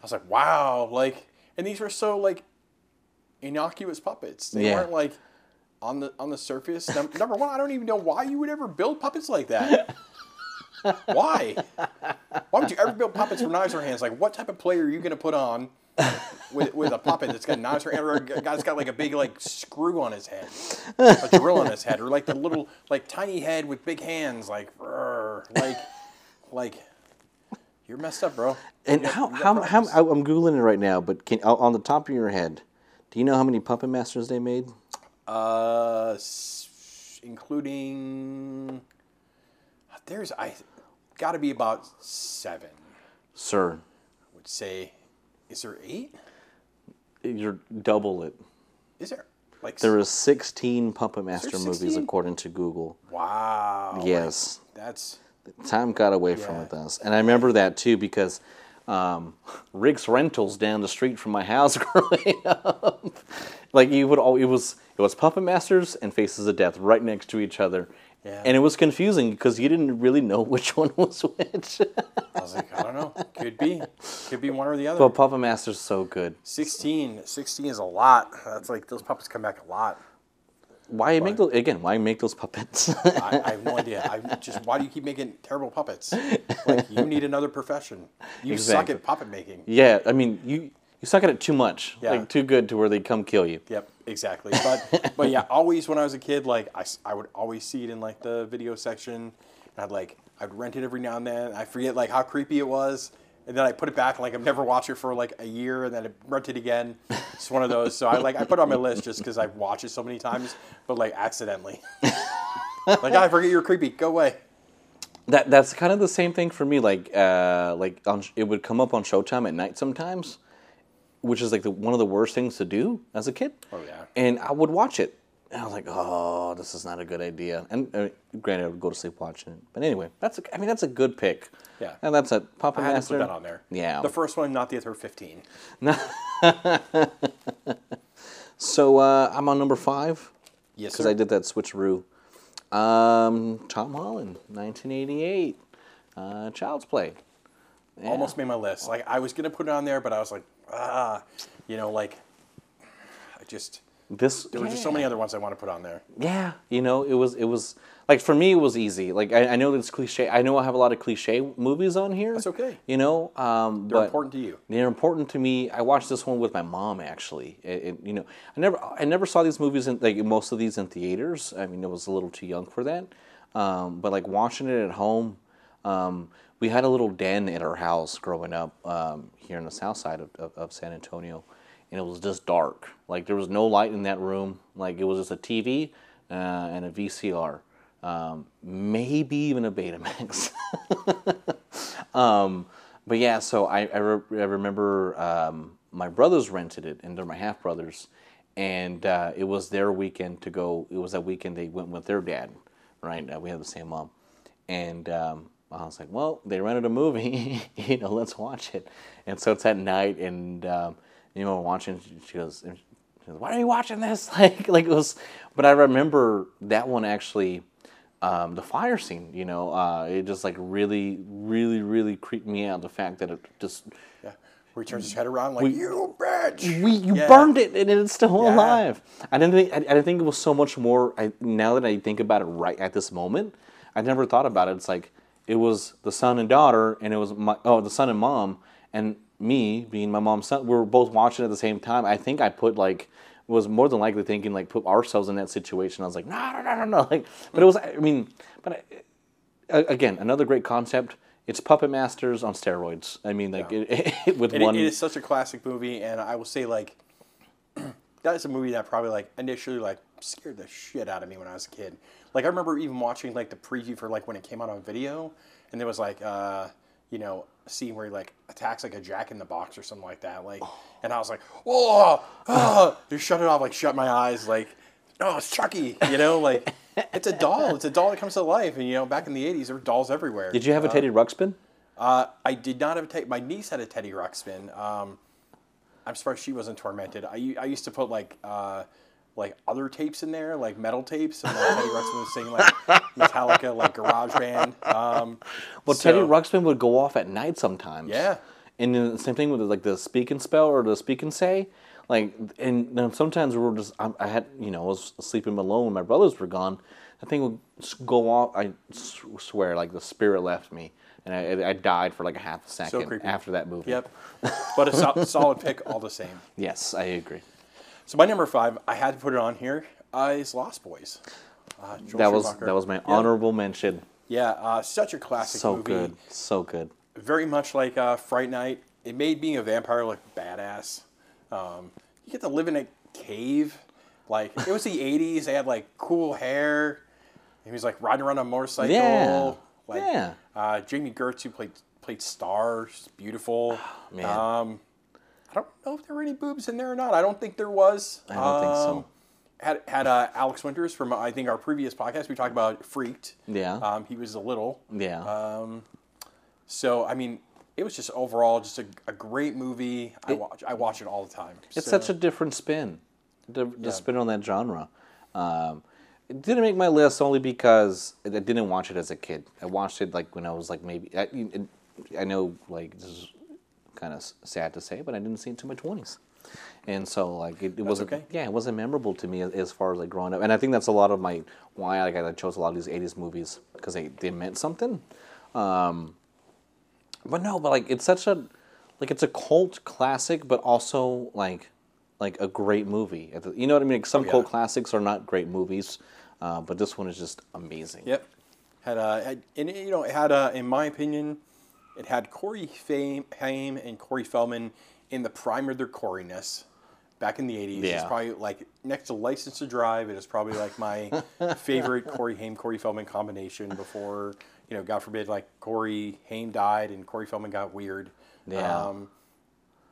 I was like, wow. Like, and these were so, like, innocuous puppets. They Yeah. weren't, like, on the on the surface. Number one, I don't even know why you would ever build puppets like that. why? Why would you ever build puppets for knives or hands? Like, what type of player are you going to put on with, with a puppet that's got knives or hands, or a guy that's got like a big like screw on his head, a drill on his head, or like the little like tiny head with big hands, like, "Rrr," like, like, you're messed up, bro. and You how, got how, how. I'm Googling it right now, but can, on the top of your head, do you know how many Puppet Masters they made? Uh, including there's I got to be about seven. Sir, I would say, is there eight? you're double it. Is there? Like There was 16 Puppet Master movies 16? according to Google. wow. Yes. That's Time got away from Yeah. with us. And I remember that too because um, Rick's Rentals down the street from my house growing up. like you would all it was it was Puppet Masters and Faces of Death right next to each other. Yeah. And it was confusing because you didn't really know which one was which. I was like, I don't know. Could be. Could be one or the other. but Puppet Master's so good. 16. 16 is a lot. That's like those puppets come back a lot. Why make those again? Why make those puppets? I, I have no idea. I just why do you keep making terrible puppets? Like you need another profession. You suck at puppet making. yeah, I mean you you suck at it too much, Yeah. like too good to where they come kill you. Yep, exactly. But but yeah, always when I was a kid, like I, I would always see it in like the video section, and I'd like I'd rent it every now and then. I forget like how creepy it was, and then I put it back. Like I've never watched it for like a year, and then I rent it again. It's one of those. So I like I put it on my list just because I've watched it so many times, but like accidentally. like I forget you're creepy. Go away. That that's kind of the same thing for me. Like uh, like on, it would come up on Showtime at night sometimes, which is like the, one of the worst things to do as a kid. Oh, yeah. And I would watch it, and I was like, oh, this is not a good idea. And uh, granted, I would go to sleep watching it. But anyway, that's a, I mean that's a good pick. Yeah. And that's a Puppet I had to put that on there. Yeah. The first one, not the other fifteen. So uh, I'm on number five. Yes, because. I did that switcheroo. Um, Tom Holland, 1988, uh, Child's Play. Yeah. almost made my list. Like I was gonna put it on there, but I was like, ah, you know, like I just This there were just so many other ones I want to put on there. Yeah, you know, it was it was like for me it was easy. Like I, I know that it's cliche. I know I have a lot of cliche movies on here. That's okay. You know, um, They're but important to you. They're important to me. I watched this one with my mom actually. It, it- you know, I never I never saw these movies in like most of these in theaters. I mean, I was a little too young for that. Um, but like watching it at home, um, we had a little den at our house growing up um, here in the south side of, of, of San Antonio, and it was just dark. Like there was no light in that room. Like it was just a TV uh, and a VCR, um, maybe even a Betamax. Um, but yeah, so I, I, re- I remember um, my brothers rented it, and they're my half brothers, and uh, it was their weekend to go. It was that weekend they went with their dad, right? Uh, we have the same mom, and um, I was like, well, they rented a movie, you know, let's watch it. And so it's at night, and um, you know, watching. She goes, she goes, why are you watching this? Like, like it was. But I remember that one actually um, the fire scene, you know, uh, it just like really, really, really creeped me out. The fact that it just Yeah. Where he turns his head around like you bitch. we you Yeah. burned it and it's still Yeah. alive. I didn't think I, I didn't think it was so much more. I, now that I think about it right at this moment, I never thought about it. It's like it was the son and daughter, and it was my oh the son and mom, and me being my mom's son. We were both watching at the same time. I think I put like was more than likely thinking like put ourselves in that situation. I was like no no no no no like, but it was I mean, but I, again another great concept. It's Puppet Masters on steroids. I mean, like it, with it- one. it is such a classic movie, and I will say like that is a movie that probably like initially like scared the shit out of me when I was a kid. Like I remember even watching like the preview for like when it came out on video, and there was like uh, you know a scene where he like attacks like a Jack in the Box or something like that. Like, and I was like, oh, oh, just shut it off, like shut my eyes, like. Oh, it's Chucky, you know, like it's a doll. It's a doll that comes to life, and you know, back in the '80s, there were dolls everywhere. Did you have a Teddy Ruxpin? Uh, I did not have a Teddy. My niece had a Teddy Ruxpin. Um, I'm surprised she wasn't tormented. I used to put like uh, like other tapes in there, like metal tapes, and like, Teddy Ruxpin was singing like Metallica, like Garage Band. Um, Well, so- Teddy Ruxpin would go off at night sometimes. Yeah. And then the same thing with like the speak and spell or the speak and say. Like, and then sometimes we were just, I, I had, you know, I was sleeping alone when my brothers were gone. That thing would go off. I swear, like the spirit left me. And I, I died for like a half a second creepy. after that movie. Yep. But a sol- solid pick all the same. Yes, I agree. So my number five, I had to put it on here, uh, is Lost Boys. Uh, That was Schumacher. that was my Yeah. honorable mention. Yeah, uh, such a classic So movie. good, so good. very much like uh, Fright Night. It made being a vampire look badass. Um, you get to live in a cave. Like it was the '80s. They had like cool hair. He was like riding around on a motorcycle. Yeah. Like, Yeah. Uh, Jami Gertz, who played played Star, she's beautiful. Man. Um, I don't know if there were any boobs in there or not. I don't think there was. I don't think so. Um, had had uh, Alex Winters from I think our previous podcast. We talked about Freaked. Yeah. Um, he was a little. yeah. Um, so I mean, it was just overall just a, a great movie. I watch I watch it all the time. It's So- such a different spin, the, the spin on that genre. Um, it didn't make my list only because I didn't watch it as a kid. I watched it like when I was like maybe. I, I know like this is kind of sad to say, but I didn't see it until my twenties, and so like it, it wasn't. okay. Yeah, it wasn't memorable to me as, as far as like growing up, and I think that's a lot of my why like I chose a lot of these '80s movies because they they meant something. Um, but no, but like it's such a like it's a cult classic, but also like like a great movie. You know what I mean? Like some Oh, yeah. cult classics are not great movies, uh, but this one is just amazing. Yep. Had uh, had, and you know, it had uh, in my opinion, it had Corey Fame, Haim and Corey Feldman in the prime of their Coryness. Back in the '80s, it's probably like next to License to Drive. It is probably like my favorite Corey Haim Corey Feldman combination. Before you know, God forbid, like Corey Haim died and Corey Feldman got weird. Yeah. Um,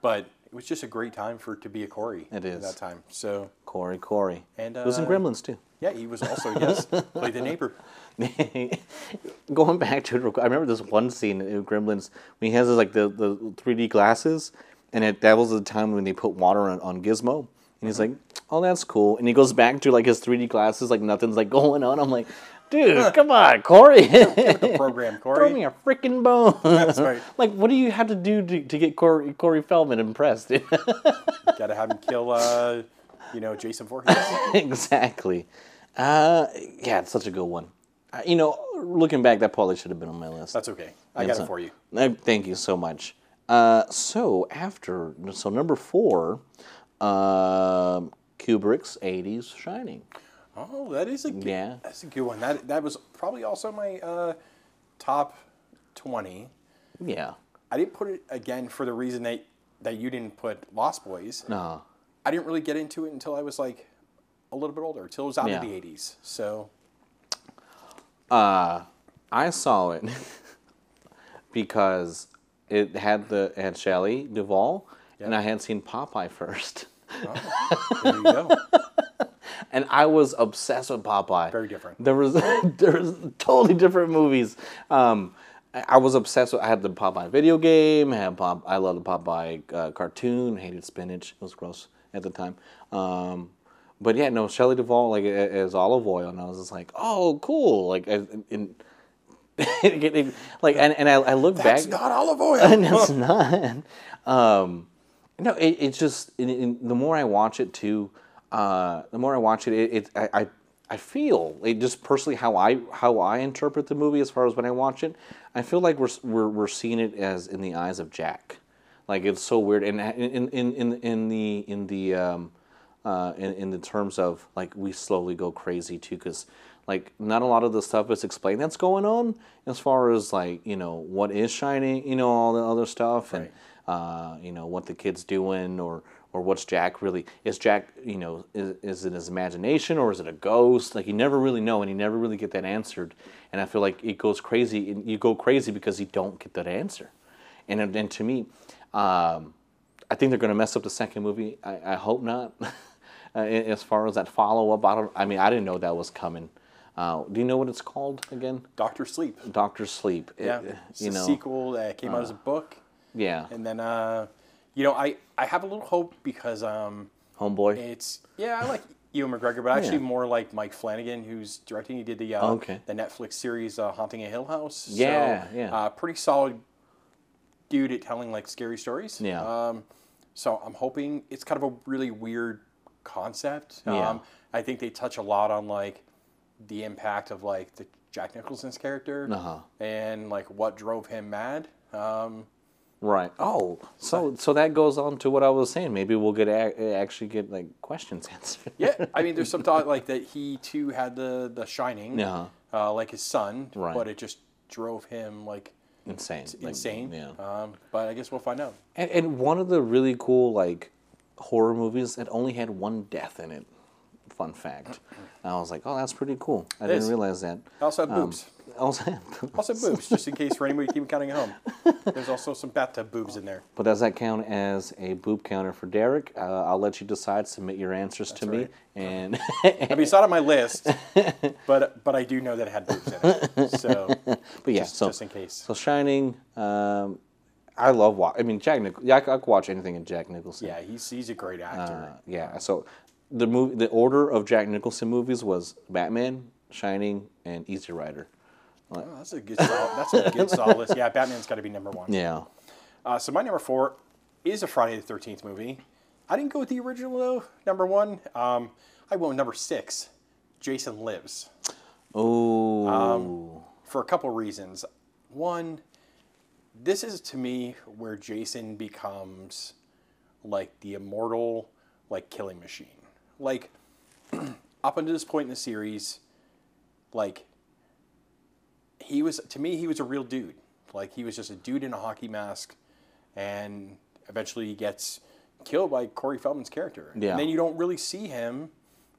but it was just a great time for it to be a Corey. It at that time. So Corey, Corey. And, it was in uh, Gremlins too. Yeah, he was also yes played the neighbor. Going back to it, I remember this one scene in Gremlins when he has his, like the the 3D glasses, and it, that was the time when they put water on, on Gizmo, and he's like, "Oh, that's cool," and he goes back to like his 3D glasses, like nothing's like going on. I'm like, dude, come on, Corey. The program, Corey. Throw me a freaking bone. That's right. like, what do you have to do to, to get Corey, Corey Feldman impressed? Got to have him kill, uh, you know, Jason Voorhees. exactly. Uh, yeah, it's such a good one. Uh, you know, looking back, that probably should have been on my list. That's okay. I got it for you. Uh, thank you so much. Uh, so after, so number four, uh, Kubrick's '80s Shining. Oh, that is a good, Yeah. That's a good one. That that was probably also my uh, top twenty. Yeah. I didn't put it again for the reason that that you didn't put Lost Boys. No. I didn't really get into it until I was like a little bit older, until it was out Yeah. of the eighties. So Uh, I saw it because it had the it had Shelley Duvall, and I had seen Popeye first, there you go. and I was obsessed with Popeye. Very different. There was there was totally different movies. Um, I I was obsessed with. I had the Popeye video game. I had Pop. I loved the Popeye uh, cartoon. Hated spinach. It was gross at the time. Um, but yeah, no, Shelley Duvall like as olive oil, and I was just like, oh, cool. Like, in, like, and, and I, I look That's back. not olive oil. and it's not. Um, no, it, it's just in, in, the more I watch it too, uh, the more I watch it, it, it I, I I feel it just personally how I how I interpret the movie as far as when I watch it. I feel like we're we're, we're seeing it as in the eyes of Jack, like it's so weird. And in in in, in the in the um, uh, in, in the terms of like we slowly go crazy too because like not a lot of the stuff is explained that's going on as far as like you know what is shining you know all the other stuff and uh, you know what the kid's doing or or what's jack really is jack you know is, is it his imagination or is it a ghost like you never really know and you never really get that answered and i feel like it goes crazy and you go crazy because you don't get that answer and and to me um, I think they're going to mess up the second movie. I, I hope not. uh, as far as that follow up, I don't. I mean, I didn't know that was coming. Uh, do you know what it's called again? Doctor Sleep. Doctor Sleep. It- Yeah, it's you a know. sequel that came out as a book, Yeah. and then uh, you know I I have a little hope because um, Homeboy. It's yeah, I like Ewan McGregor, but actually Yeah. more like Mike Flanagan, who's directing. He did the uh, Okay. the Netflix series uh, "Haunting a Hill House." Yeah, so, yeah. Uh, pretty solid dude at telling like scary stories. Yeah. Um, so I'm hoping it's kind of a really weird concept. Yeah. Um, I think they touch a lot on like the impact of like the Jack Nicholson's character Uh-huh. and like what drove him mad. Um, Right. Oh, so so that goes on to what I was saying. Maybe we'll get a, actually get like questions answered. Yeah, I mean, there's some thought like that he too had the the Shining, Yeah. uh, like his son, Right. but it just drove him like Insane. Like, insane. yeah. Um, but I guess we'll find out. And, and one of the really cool like horror movies that only had one death in it fun fact. And I was like, oh, that's pretty cool. I didn't is. realize that. I also have boobs. Also, Also boobs, just in case for anybody keeping counting at home. There's also some bathtub boobs in there. but does that count as a boob counter for Derek? Uh, I'll let you decide. Submit your answers to me, and I mean, it's not on my list, but but I do know that it had boobs in it. So, but yeah, just, so just in case. so Shining. Um, I love watch. I mean, Jack Nicholson. Yeah, I, could watch anything in Jack Nicholson. Yeah, he's he's a great actor. Uh, yeah. So the movie, the order of Jack Nicholson movies was Batman, Shining, and Easy Rider. Oh, that's a good solid, that's a good solid list. Yeah, Batman's got to be number one. Yeah. Uh, so my number four is a Friday the Thirteenth movie. I didn't go with the original though. Number one, um, I went with number six, Jason Lives, Oh. Um, for a couple reasons. One, this is to me where Jason becomes like the immortal, like killing machine. Like up until this point in the series, like he was to me he was a real dude. Like he was just a dude in a hockey mask, and eventually he gets killed by Corey Feldman's character. Yeah. And then you don't really see him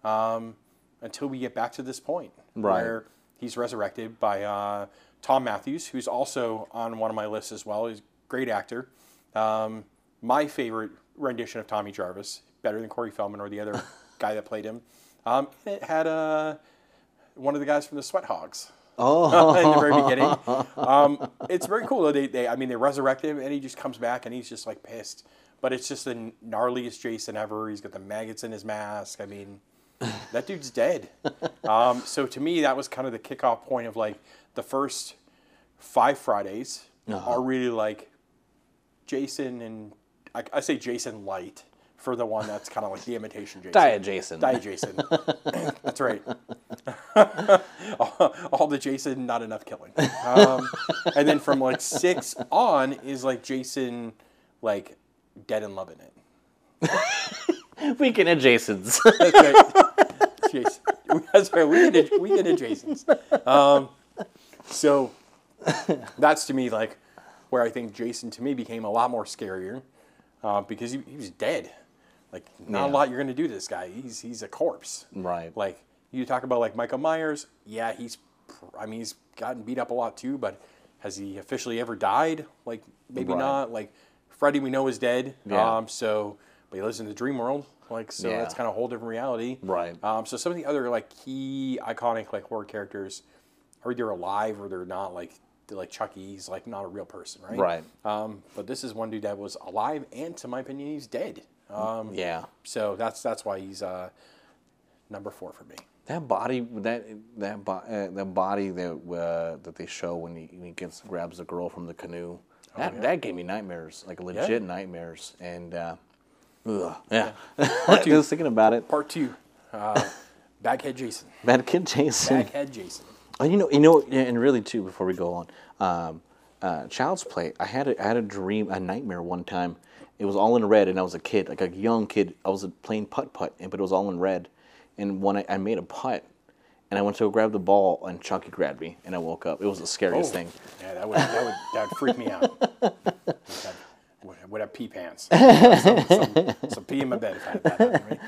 um, until we get back to this point Right. where he's resurrected by uh, Thom Mathews, who's also on one of my lists as well. He's a great actor. Um, my favorite rendition of Tommy Jarvis, better than Corey Feldman or the other guy that played him. Um, it had uh, one of the guys from the Sweat Hogs oh. in the very beginning. Um, it's very cool. though. They, they, I mean, they resurrect him, and he just comes back, and he's just like pissed. But it's just the gnarliest Jason ever. He's got the maggots in his mask. I mean, that dude's dead. Um, so to me, that was kind of the kickoff point of like the first five Fridays are really like Jason and I, I say Jason Light for the one that's kind of like the imitation Jason. Diet Jason. Diet Jason. That's right. all, all the Jason, not enough killing. Um, and then from like six on is like Jason, like dead and loving it. Weekend at Jason's. That's right. Jason. That's right. We get a, we get a Um, so that's to me like where I think Jason to me became a lot more scarier uh, because he, he was dead. Like not a lot you're gonna do to this guy. He's he's a corpse. right. Like you talk about like Michael Myers, yeah, he's I mean he's gotten beat up a lot too, but has he officially ever died? Like maybe Right. not. Like Freddy we know is dead. Yeah. Um so but he lives in the dream world. Like so Yeah. that's kind of a whole different reality. Right. Um so some of the other like key iconic like horror characters are either alive or they're not like they're like Chucky, he's like not a real person, right? Right. Um, but this is one dude that was alive and to my opinion he's dead. Um, Yeah. so that's that's why he's uh, number four for me. That body, that that bo- uh, that body that uh, that they show when he, when he gets grabs the girl from the canoe, that that gave me nightmares, like legit nightmares, and uh, ugh, yeah. was thinking about it, Part two, uh, Baghead Jason. Bad Kid Jason. Baghead Jason. Oh, you know, you know, and really too. Before we go on, um, uh, Child's Play. I had a, I had a dream, a nightmare one time. It was all in red, and I was a kid, like a young kid. I was playing putt putt, and but it was all in red. And when I, I made a putt, and I went to go grab the ball, and Chucky grabbed me, and I woke up. It was the scariest thing. Yeah, that would that would that would freak me out. Would have pee pants. some, some, some pee in my bed if I had that happen to me.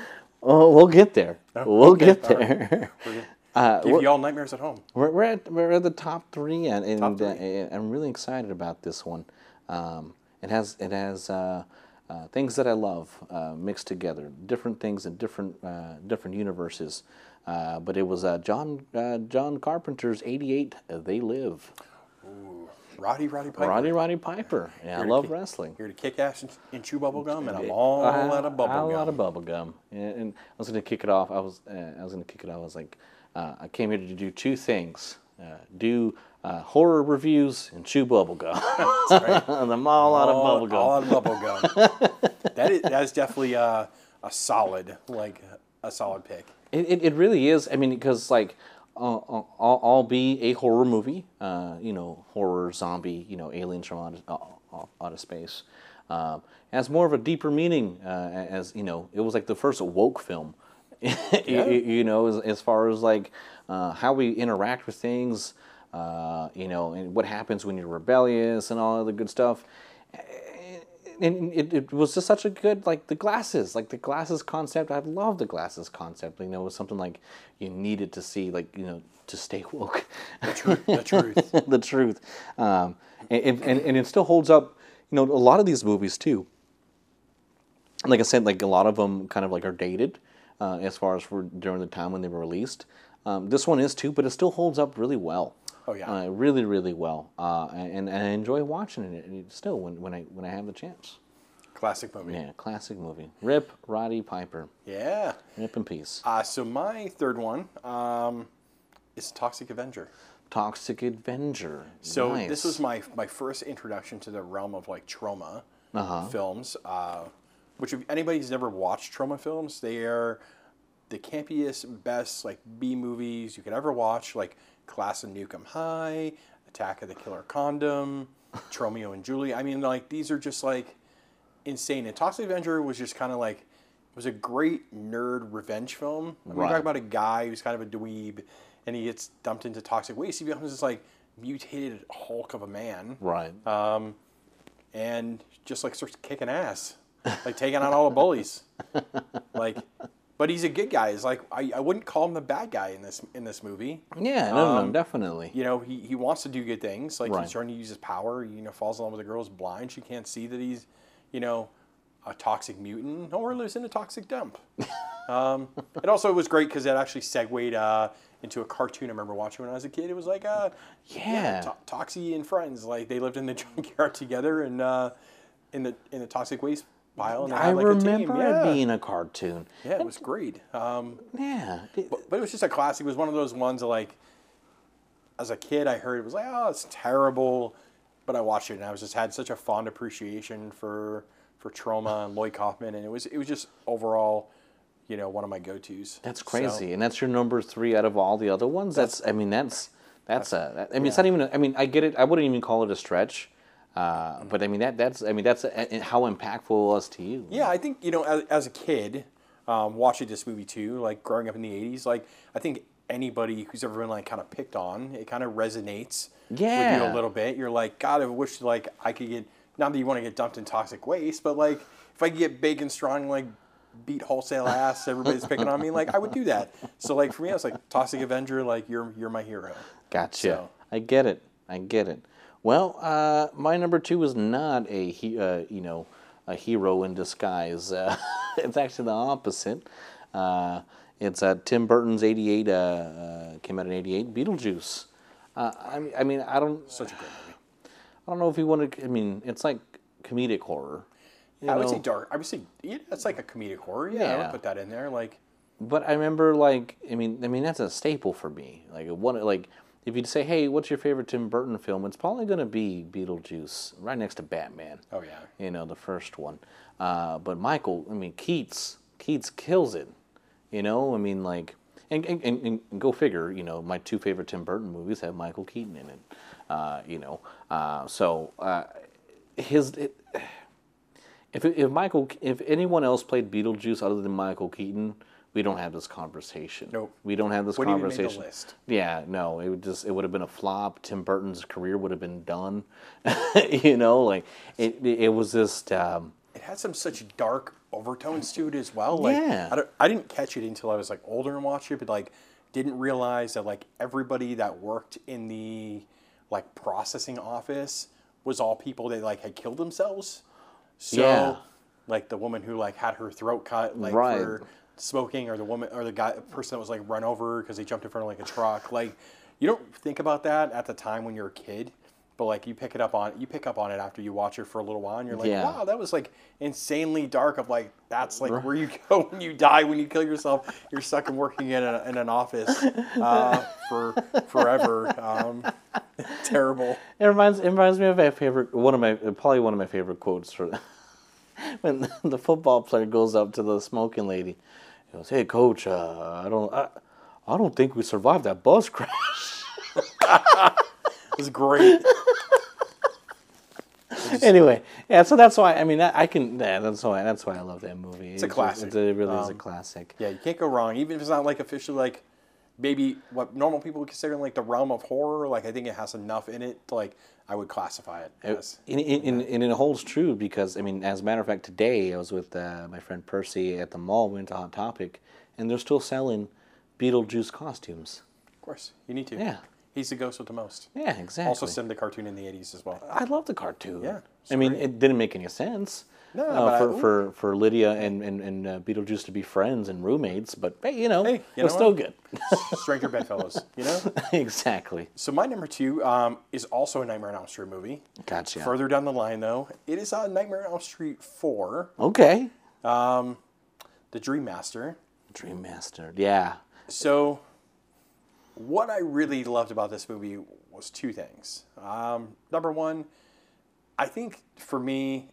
Oh, we'll get there. we'll okay, get all right. there. Give you all nightmares at home. We're, we're at we're at the top three, and, and Top three. Uh, I'm really excited about this one. Um, it has it has uh, uh, things that I love uh, mixed together, different things in different uh, different universes. Uh, but it was uh, John uh, John Carpenter's '88. Uh, they live. Roddy Roddy Piper. Roddy Roddy Piper. Yeah, I love kick- wrestling. Here to kick ass and, and chew bubble gum, and I'm all out of bubble A gum. out of bubble gum. And, and I was going to kick it off. I was uh, I was going to kick it off. I was like, uh, I came here to do two things: uh, do uh, horror reviews and chew bubble gum. and I'm all out of bubble gum. All out of bubble gum. that is that is definitely a, a solid like a solid pick. It, it, it really is. I mean, because like, uh, uh, I'll, I'll be a horror movie. Uh, you know, horror, zombie. You know, aliens from outer, uh, out of space. Um, has more of a deeper meaning. Uh, as you know, it was like the first woke film. you, you know, as, as far as like uh, how we interact with things. Uh, you know, and what happens when you're rebellious and all other good stuff and it, it was just such a good like the glasses like the glasses concept. I love the glasses concept. You know it was something like you needed to see like you know to stay woke. The truth. The truth. the truth. Um, and, and, and it still holds up you know a lot of these movies too. Like i said like a lot of them kind of like are dated uh, as far as for during the time when they were released. Um, this one is too but it still holds up really well Oh, yeah. uh, really really well uh, and, and I enjoy watching it still when, when I when I have the chance Classic movie. yeah classic movie Rip Roddy Piper Yeah. Rip in peace Uh, so my third one um, is Toxic Avenger. Toxic Avenger So nice. this was my my first introduction to the realm of like Troma films. Uh, which if anybody's never watched Troma films, they are the campiest, best like B movies you could ever watch. Like Class of Nuke 'Em High, Attack of the Killer Condom, Tromeo and Julie. I mean, like these are just like insane. And Toxic Avenger was just kind of like it was a great nerd revenge film. I mean, we Right. talk about a guy who's kind of a dweeb, and he gets dumped into toxic waste. He becomes this like mutated Hulk of a man, right um, and just like starts kicking ass, like taking on all the bullies. like, but he's a good guy. It's like I, I wouldn't call him the bad guy in this in this movie. yeah no Um, no definitely You know, he, he wants to do good things. Like Right. he's trying to use his power. You know, falls in love with a girl who's blind. She can't see that he's, you know, a toxic mutant or lives in a toxic dump. um, and also, it was great because it actually segued uh, into a cartoon I remember watching when I was a kid. It was like, uh, Yeah. to- Toxie and friends. Like they lived in the junkyard together and uh, in the in the toxic waste And I like, a team. remember yeah. it being a cartoon Yeah, it was great. Um, yeah but, but it was just a classic. It was one of those ones that, like, as a kid, I heard it was like, oh, it's terrible. But I watched it and I was just had such a fond appreciation for for Troma and Lloyd Kaufman, and it was it was just overall, you know, one of my go tos. That's crazy, and that's your number three out of all the other ones. That's, I mean, that's that's a. that- I mean, it's not even. a- I mean, I get it. I wouldn't even call it a stretch, uh, but I mean that that's. I mean that's a, how impactful it was to you. Yeah, I think you know, as, as a kid, um, watching this movie too, like growing up in the '80s, like I think anybody who's ever been like kind of picked on, it kind of resonates with you a little bit. You're like, God, I wish like I could get. Not that you want to get dumped in toxic waste, but like if I could get big and strong, and, like beat wholesale ass, everybody's picking on me. Like I would do that. So like for me, I was like Toxic Avenger. Like you're you're my hero. Gotcha. So- I get it. I get it. Well, uh, my number two is not a he, uh, you know a hero in disguise. Uh, it's actually the opposite. Uh, it's uh, Tim Burton's '88 uh, uh, came out in '88. Beetlejuice. Uh, I mean, I mean, I don't, Such a great movie. I don't know if you want to. I mean, it's like comedic horror. you I would say dark. I would say yeah, that's like a comedic horror. Yeah, I would put that in there. Like But I remember, like, I mean, I mean, that's a staple for me. Like, one, like, if you'd say, "Hey, what's your favorite Tim Burton film?" It's probably going to be Beetlejuice, right next to Batman. oh yeah. You know, the first one. Uh, but Michael, I mean, Keats, Keats kills it. You know, I mean, like, and, and, and, and go figure. You know, my two favorite Tim Burton movies have Michael Keaton in it. Uh, you know, uh, so uh, his. It, if, if Michael, if anyone else played Beetlejuice other than Michael Keaton, we don't have this conversation. Nope. We don't have this Wouldn't even make the conversation. list. Yeah, no, it would just it would have been a flop. Tim Burton's career would have been done. you know, like it it was just um, it had some such dark overtones to it as well. Like, Yeah. I, don't, I didn't catch it until I was like older and watched it, but like didn't realize that like everybody that worked in the like processing office was all people that like had killed themselves. So Yeah. like the woman who like had her throat cut like Right. for smoking or the woman or the guy person that was like run over because they jumped in front of like a truck. Like you don't think about that at the time when you're a kid. But like you pick it up on you pick up on it after you watch it for a little while and you're like, Yeah. wow, that was like insanely dark of like that's like where you go when you die when you kill yourself you're stuck in working in, a, in an office uh, for forever um, terrible it reminds it reminds me of my favorite one of my probably one of my favorite quotes for when the football player goes up to the smoking lady. He goes, "Hey, coach, uh, I don't I, I don't think we survived that bus crash." it was great anyway, yeah, so that's why I mean I, I can yeah, that's why that's why I love that movie. It's a classic. It really is a Um, classic. yeah you can't go wrong even if it's not like officially like maybe what normal people would consider like the realm of horror. Like I think it has enough in it. To, like I would classify it as. And, and, and it holds true because, I mean, as a matter of fact, today I was with uh, my friend Percy at the mall. We went to Hot Topic, and they're still selling Beetlejuice costumes. Of course, you need to. Yeah. He's the ghost with the most. Yeah, exactly. Also, send the cartoon in the '80s as well. I love the cartoon. Yeah, I mean, it didn't make any sense. No, uh, but I- for, for for Lydia and and, and uh, Beetlejuice to be friends and roommates, but hey, you know, Hey, it you was know still good. Stranger Bedfellows. You know. exactly. So my number two um, is also a Nightmare on Elm Street movie. Gotcha. Further down the line, though, it is uh, Nightmare on Elm Street Four, Okay. Um, The Dream Master. Dream Master. Yeah. So, what I really loved about this movie was two things. Um, number one, I think for me,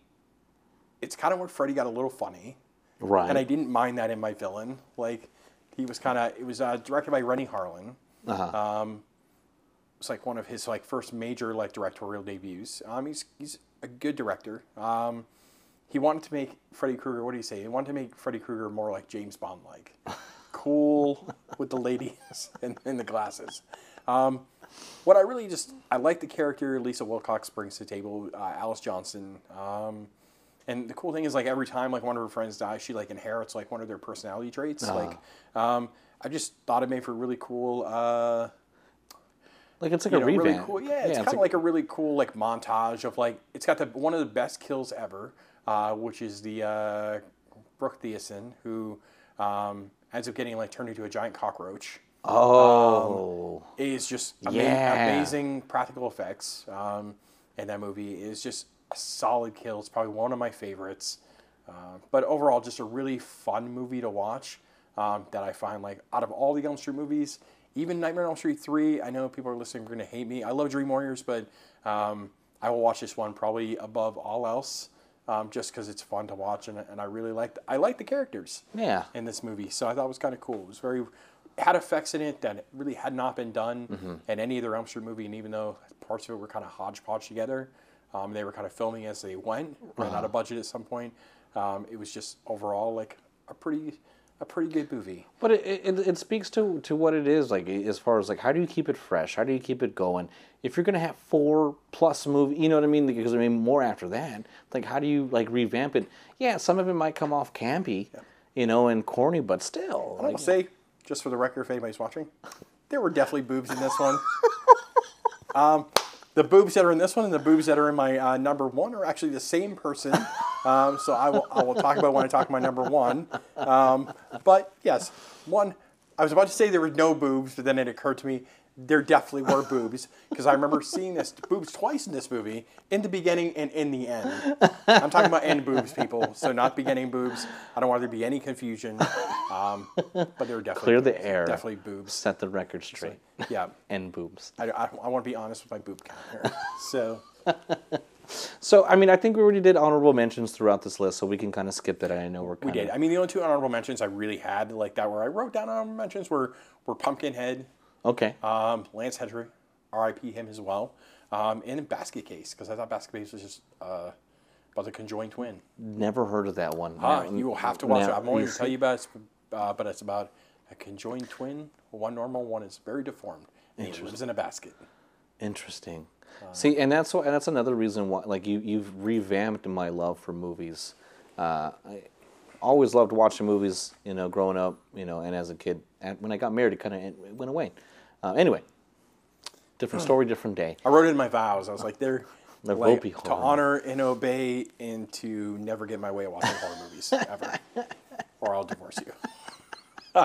it's kind of where Freddy got a little funny, Right. and I didn't mind that in my villain. Like, he was kind of. It was uh, directed by Renny Harlin. uh-huh. It's like one of his like first major like directorial debuts. Um, he's he's a good director. Um, he wanted to make Freddy Krueger. What do you say? He wanted to make Freddy Krueger more like James Bond like, cool with the ladies and, and the glasses. Um, what I really just I like the character Lisa Wilcox brings to the table. Uh, Alice Johnson. Um, and the cool thing is like every time like one of her friends dies, she like inherits like one of their personality traits. Like um, I just thought it made for a really cool. Uh, like it's like a know, revamp. really cool. Yeah, it's kind of like, like, a really cool like montage of like it's got the one of the best kills ever, uh, which is the uh, Brooke Thiessen who um, ends up getting like turned into a giant cockroach. oh. It is just ama- Yeah. amazing practical effects. Um, and that movie is just solid kill. It's probably one of my favorites. Uh, but overall, just a really fun movie to watch. Um, that I find like out of all the Elm Street movies, even Nightmare on Elm Street three. I know people are listening are going to hate me. I love Dream Warriors, but um, I will watch this one probably above all else, um, just because it's fun to watch and, and I really like I like the characters yeah. in this movie. So I thought it was kind of cool. It was very had effects in it that really had not been done Mm-hmm. in any other Elm Street movie, and even though parts of it were kind of hodgepodge together, um, they were kind of filming as they went, ran Uh-huh. out of budget at some point. Um, it was just overall like a pretty a pretty good movie. But it, it, it speaks to, to what it is like as far as like how do you keep it fresh? How do you keep it going? If you're gonna have four plus movie, you know what I mean? Because I mean more after that. Like how do you like revamp it? Yeah, some of it might come off campy, you know, and corny, but still. I will like- say, just for the record, if anybody's watching, there were definitely boobs in this one. um, the boobs that are in this one and the boobs that are in my uh, number one are actually the same person. Um, so I will, I will talk about when I talk my number one. Um, but yes, one, I was about to say there were no boobs, but then it occurred to me there definitely were boobs because I remember seeing this boobs twice in this movie, in the beginning and in the end. I'm talking about end boobs, people. So not beginning boobs. I don't want there to be any confusion. Um, but there were definitely Clear the air. Definitely boobs. set the record straight. Yeah. end boobs. I, I, I want to be honest with my boob count here. So So I mean, I think we already did honorable mentions throughout this list, so we can kind of skip that. I know we're we did. I mean, the only two honorable mentions I really had like that where I wrote down honorable mentions were were Pumpkinhead, Okay. um, Lance Hedrick, R.I.P. him as well, um, and Basket Case because I thought Basket Case was just uh, about the conjoined twin. Never heard of that one. Ah, you will have to watch it. I'm only going to tell you about it, uh, but it's about a conjoined twin. One normal, one is very deformed, and he lives in a basket. Interesting. See, and that's what, and that's another reason why, like you, you've revamped my love for movies. Uh, I always loved watching movies, you know, growing up, you know, and as a kid. And when I got married, it kind of went away. Uh, anyway, different story, different day. I wrote it in my vows. I was like, "There, There like, be to horror. honor and obey, and to never get my way of watching horror movies ever, or I'll divorce you."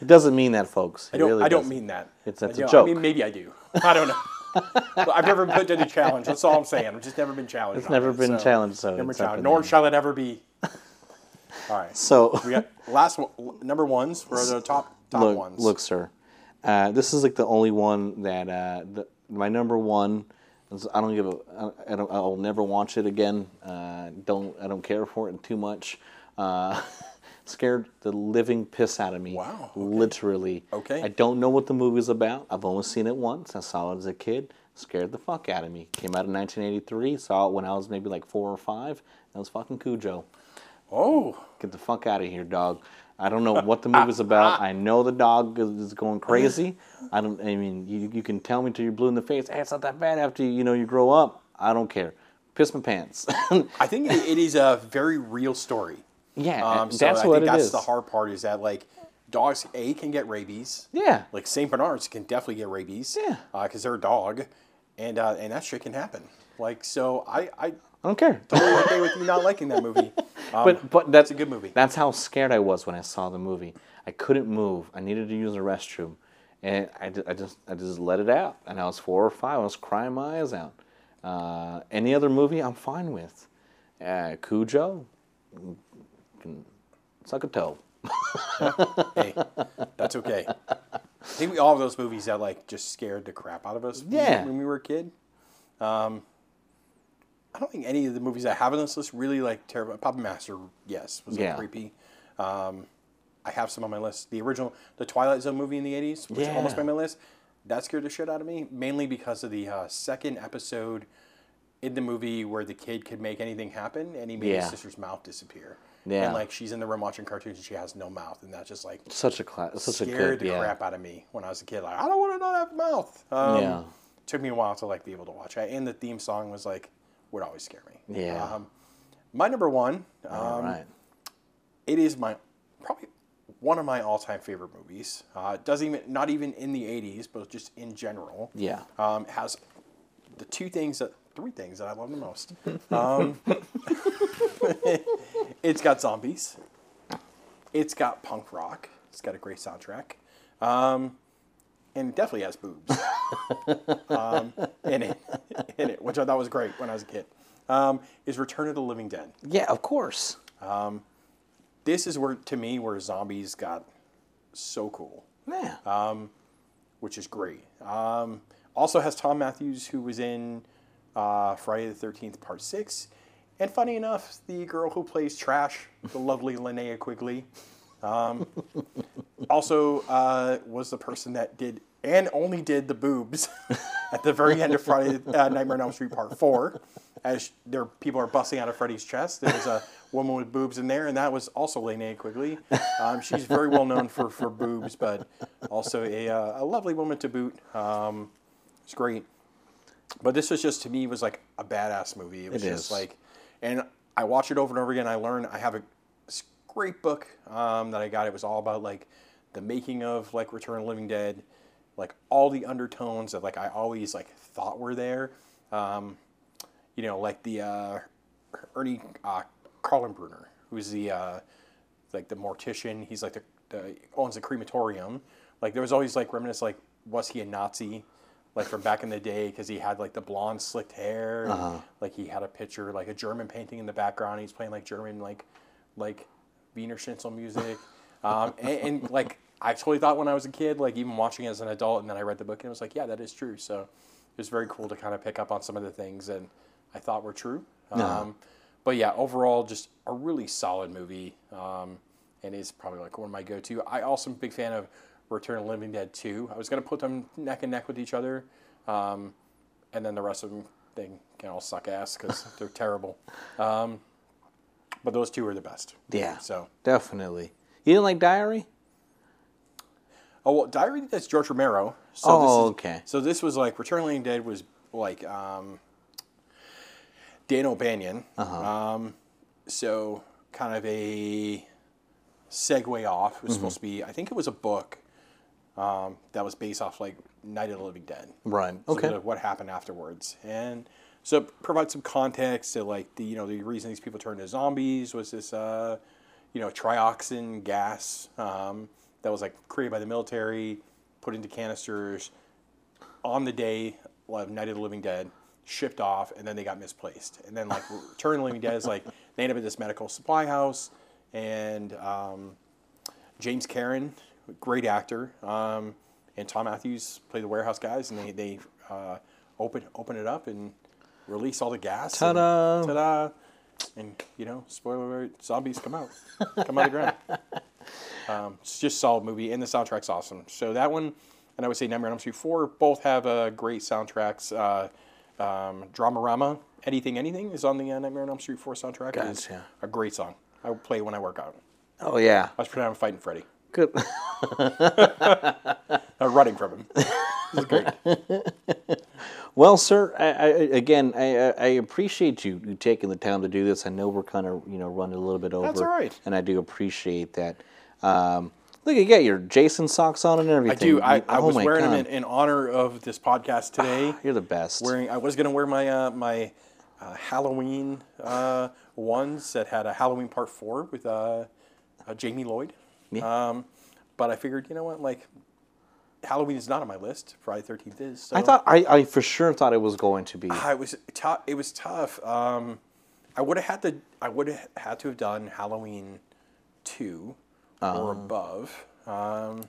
It doesn't mean that, folks. It I don't. really I don't doesn't. mean that. It's- that's a joke. I mean, maybe I do. I don't know. But I've never put to the challenge. That's all I'm saying. I've just never been challenged. It's never it, been challenged, so never it's been up challenged. Nor shall it ever be. All right. So We got last one, number ones for the top top look, ones. look, sir. Uh, this is like the only one that uh, the, my number one. is- I don't give a. I don't. I'll never watch it again. Uh, don't. I don't care for it too much. Uh, scared the living piss out of me. Wow, okay. Literally. Okay. I don't know what the movie's about. I've only seen it once. I saw it as a kid. Scared the fuck out of me. Came out in 1983. Saw it when I was maybe like four or five. That was fucking Cujo. Oh, Get the fuck out of here, dog. I don't know what the movie's about. I know the dog is going crazy. I don't. I mean, you, you can tell me till you're blue in the face. Hey, it's not that bad after you know you grow up. I don't care. Piss my pants. I think it, it is a very real story. yeah, Um, so that's I what think it that's is. the hard part is that like dogs a can get rabies. Yeah. Like Saint Bernards can definitely get rabies. Yeah. Because they're a dog, and uh, and that shit can happen. Like so, I I I don't care. totally okay with you not liking that movie. Um, But but that's a good movie. That's how scared I was when I saw the movie. I couldn't move. I needed to use the restroom, and I, I just I just let it out. And I was four or five. I was crying my eyes out. Uh, any other movie, I'm fine with. Uh, Cujo, can suck a toe. hey, that's okay. I think we all have those movies that like just scared the crap out of us. when- Yeah. When we were a kid. Um, I don't think any of the movies I have on this list really like terrible. Puppet Master, yes, was like, Yeah. creepy. Um, I have some on my list. The original, the Twilight Zone movie in the '80s, which Yeah. almost made my list. That scared the shit out of me, mainly because of the uh, second episode in the movie where the kid could make anything happen, and he made Yeah. his sister's mouth disappear. Yeah. And like she's in the room watching cartoons and she has no mouth, and that's just like Such a class. Such a scared good. the Yeah. crap out of me when I was a kid. Like I don't want to not have a mouth. Um, Yeah. Took me a while to like be able to watch it, and the theme song was like would always scare me. Yeah. Um, my number one. Um, All right. It is my probably one of my all-time favorite movies. Uh, doesn't even not even in the '80s, but just in general. Yeah. Um, has the two things that three things that I love the most. Um, it's got zombies. It's got punk rock. It's got a great soundtrack. Um, and it definitely has boobs um, in it, in it, which I thought was great when I was a kid. Um, is Return of the Living Dead. Yeah, of course. This is where, to me, where zombies got so cool. Yeah. Uh, which is great. Um, also has Thom Mathews, who was in uh, Friday the Thirteenth Part Six, and funny enough, the girl who plays Trash, the lovely Linnea Quigley, um, also uh, was the person that did and only did the boobs at the very end of Friday uh, Nightmare on Elm Street Part Four, as there people are busting out of Freddy's chest. There was a woman with boobs in there, and that was also Linnea Quigley. Um, she's very well known for, for boobs, but also a, uh, a lovely woman to boot. Um, it's great. But this was just to me was like a badass movie. It was It just is. like, and I watch it over and over again. I learn. I have a great book um, that I got. It was all about like the making of like Return of the Living Dead, like all the undertones that like I always like thought were there. Um, you know, like the uh, Ernie uh, Kaltenbrunner, who's the uh, like the mortician. He's like the, the owns the crematorium. Like there was always like remnants like was he a Nazi? Like from back in the day, because he had like the blonde slicked hair, and, like he had a picture, like a German painting in the background. He's playing like German, like, like Wiener Schnitzel music, um, and, and like I totally thought when I was a kid, like even watching it as an adult, and then I read the book and it was like, yeah, that is true. So it was very cool to kind of pick up on some of the things that I thought were true. Um, but yeah, overall, just a really solid movie, um, and is probably like one of my go-to. I also am a big fan of Return of the Living Dead 2. I was gonna put them neck and neck with each other, um, and then the rest of them they can all suck ass because they're terrible. Um, but those two are the best. Yeah. So Definitely. You didn't like Diary? Oh well, Diary that's George Romero. So Oh, this is, okay. So this was like Return of the Living Dead was like um, Dan O'Bannon. Uh-huh. Um, so kind of a segue off. It was Mm-hmm. supposed to be. I think it was a book um, that was based off like Night of the Living Dead. Right. So Okay. what happened afterwards, and so it provides some context to like the you know the reason these people turned to zombies was this uh, you know trioxin gas um, that was like created by the military, put into canisters on the day of Night of the Living Dead, shipped off, and then they got misplaced. And then like Return of the Living Dead is like they end up at this medical supply house, and um, James Karen, great actor, um, and Thom Mathews play the warehouse guys, and they they uh, open open it up and release all the gas. Ta-da. ta-da! And you know, spoiler alert: zombies come out, come out of the ground. Um, it's just a solid movie, and the soundtrack's awesome. So that one, and I would say Nightmare on Elm Street Four, both have uh, great soundtracks. Uh, um, Dramarama, Anything Anything is on the uh, Nightmare on Elm Street Four soundtrack. It is Gotcha. a great song. I play when I work out. Oh yeah. I was pretending I'm fighting Freddy. Good. I'm running from him. this is great. Well, sir, I, I, again, I, I I appreciate you, you taking the time to do this. I know we're kind of, you know, running a little bit over. That's all right. And I do appreciate that. Um, look, you got your Jason socks on and I everything. do. I, You- I oh was wearing God. them in, in honor of this podcast today. You're the best. wearing. I was gonna wear my uh, my uh, Halloween uh, ones that had a Halloween Part Four with uh, uh, Jamie Lloyd. Yeah. Um, but I figured, you know what, like Halloween is not on my list. Friday Thirteenth is. So. I thought, I, I for sure thought it was going to be. Ah, it was tough. It was tough. Um, I would have had to. I would have had to have done Halloween two Uh-huh. or above. Um,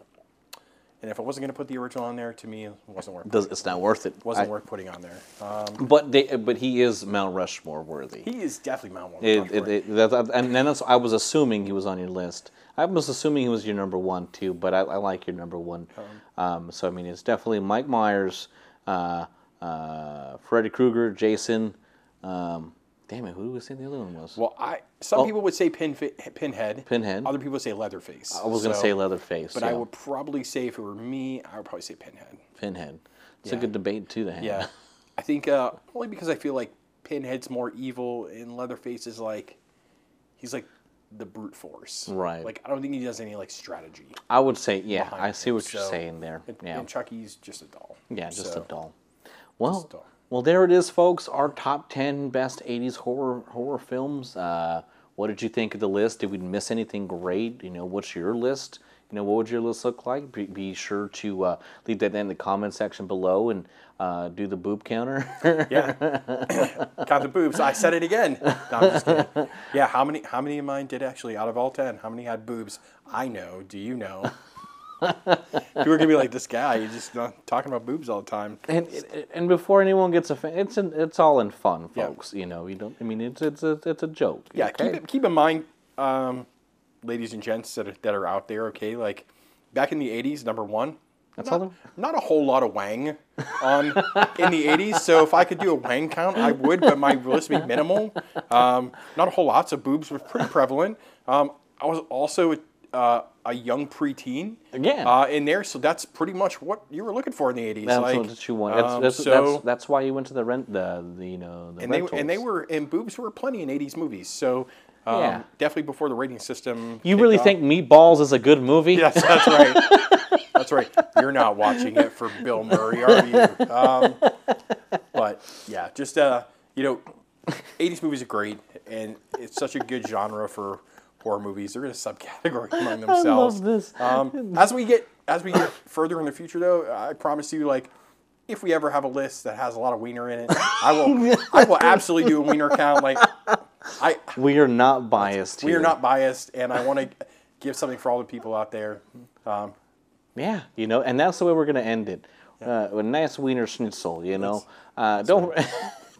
and if I wasn't going to put the original on there, to me, it wasn't worth. Does, it's not worth it. wasn't I- worth putting on there. Um, But they, but he is Mount Rushmore worthy. he is definitely Mount One. It, it, it, that, and then I was assuming he was on your list. I was assuming he was your number one too, but I, I like your number one. Um, so I mean, it's definitely Mike Myers, uh, uh, Freddy Krueger, Jason. Um, damn it, who we say the other one was? well, I some people would say pin, Pinhead. Oh. Pinhead. Other people would say Leatherface. I was gonna say Leatherface, but I would probably say if it were me, I would probably say Pinhead. Pinhead. It's a good debate too to have. Yeah, I think uh, only because I feel like Pinhead's more evil and Leatherface is like he's like the brute force. Right. Like I don't think he does any like strategy. I would say, yeah, I see him, what you're so- saying there. Yeah, and Chucky's just a doll. yeah, just So, a doll. Well, a doll. Well, there it is, folks. Our top ten best '80s horror horror films. Uh, what did you think of the list? Did we miss anything great? You know, what's your list? You know, what would your list look like? Be, be sure to uh, leave that in the comment section below and uh, do the boob counter. Yeah. Count the boobs. I said it again. No. Yeah. How many? How many of mine did actually out of all ten? How many had boobs? I know. Do you know? People are gonna be like this guy. He's just talking about boobs all the time. and and before anyone gets offended, it's an, it's all in fun, Yeah. folks. You know, you don't. I mean, it's it's a it's a joke. Yeah, okay? keep keep in mind, um, ladies and gents that are, that are out there. Okay, like back in the '80s, number one. That's not, all not a whole lot of Wang on in the '80s. So if I could do a Wang count, I would, but my list would be minimal. Um, not a whole lot. So boobs were pretty prevalent. Um, I was also uh, a young preteen. Yeah. Uh, in there, so that's pretty much what you were looking for in the '80s. That's like, what you want. That's, um, that's, so, that's, that's why you went to the rent the, the you know the and they and they were and boobs were plenty in '80s movies. So um, Yeah. definitely before the rating system. You really off. think Meatballs is a good movie? Yes, that's right. that's right. You're not watching it for Bill Murray, are you? Um, but yeah, just uh, you know, '80s movies are great, and it's such a good genre for horror movies. They're in a subcategory among themselves. I love this. Um, as we get as we get further in the future, though, I promise you, like. If we ever have a list that has a lot of wiener in it, I will. I will absolutely do a wiener count. Like, I We are not biased we here. are not biased, and I want to give something for all the people out there. Um, Yeah, you know, and that's the way we're gonna end it. Uh, a nice wiener schnitzel, you know. Uh, don't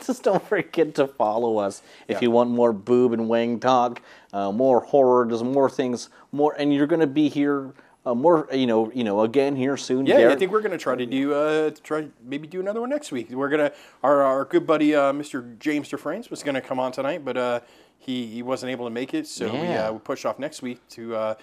just don't forget to follow us if Yeah. you want more boob and wang talk, uh, more horror, there's more things, more, and you're gonna be here. Uh, more, you know, you know, again here soon. Yeah, I think we're gonna try to do uh, try maybe do another one next week. We're gonna our, our good buddy uh, Mr. James DeFrains was gonna come on tonight, but uh, he he wasn't able to make it, so we, Yeah. uh, we pushed off next week to uh,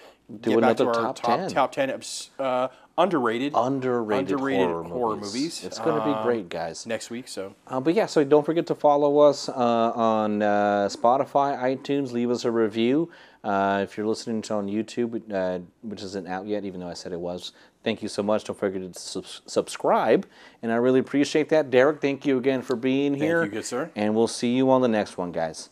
Do get back to another our top top 10. top ten uh, underrated underrated, underrated horror, horror movies. movies. It's gonna be Um, great, guys. next week. So Uh, but yeah, so don't forget to follow us uh, on uh, Spotify, iTunes. Leave us a review. Uh, if you're listening to on YouTube, uh, which isn't out yet, even though I said it was, thank you so much. Don't forget to subs- subscribe, and I really appreciate that. Derek, thank you again for being here. Thank you, good sir. And we'll see you on the next one, guys.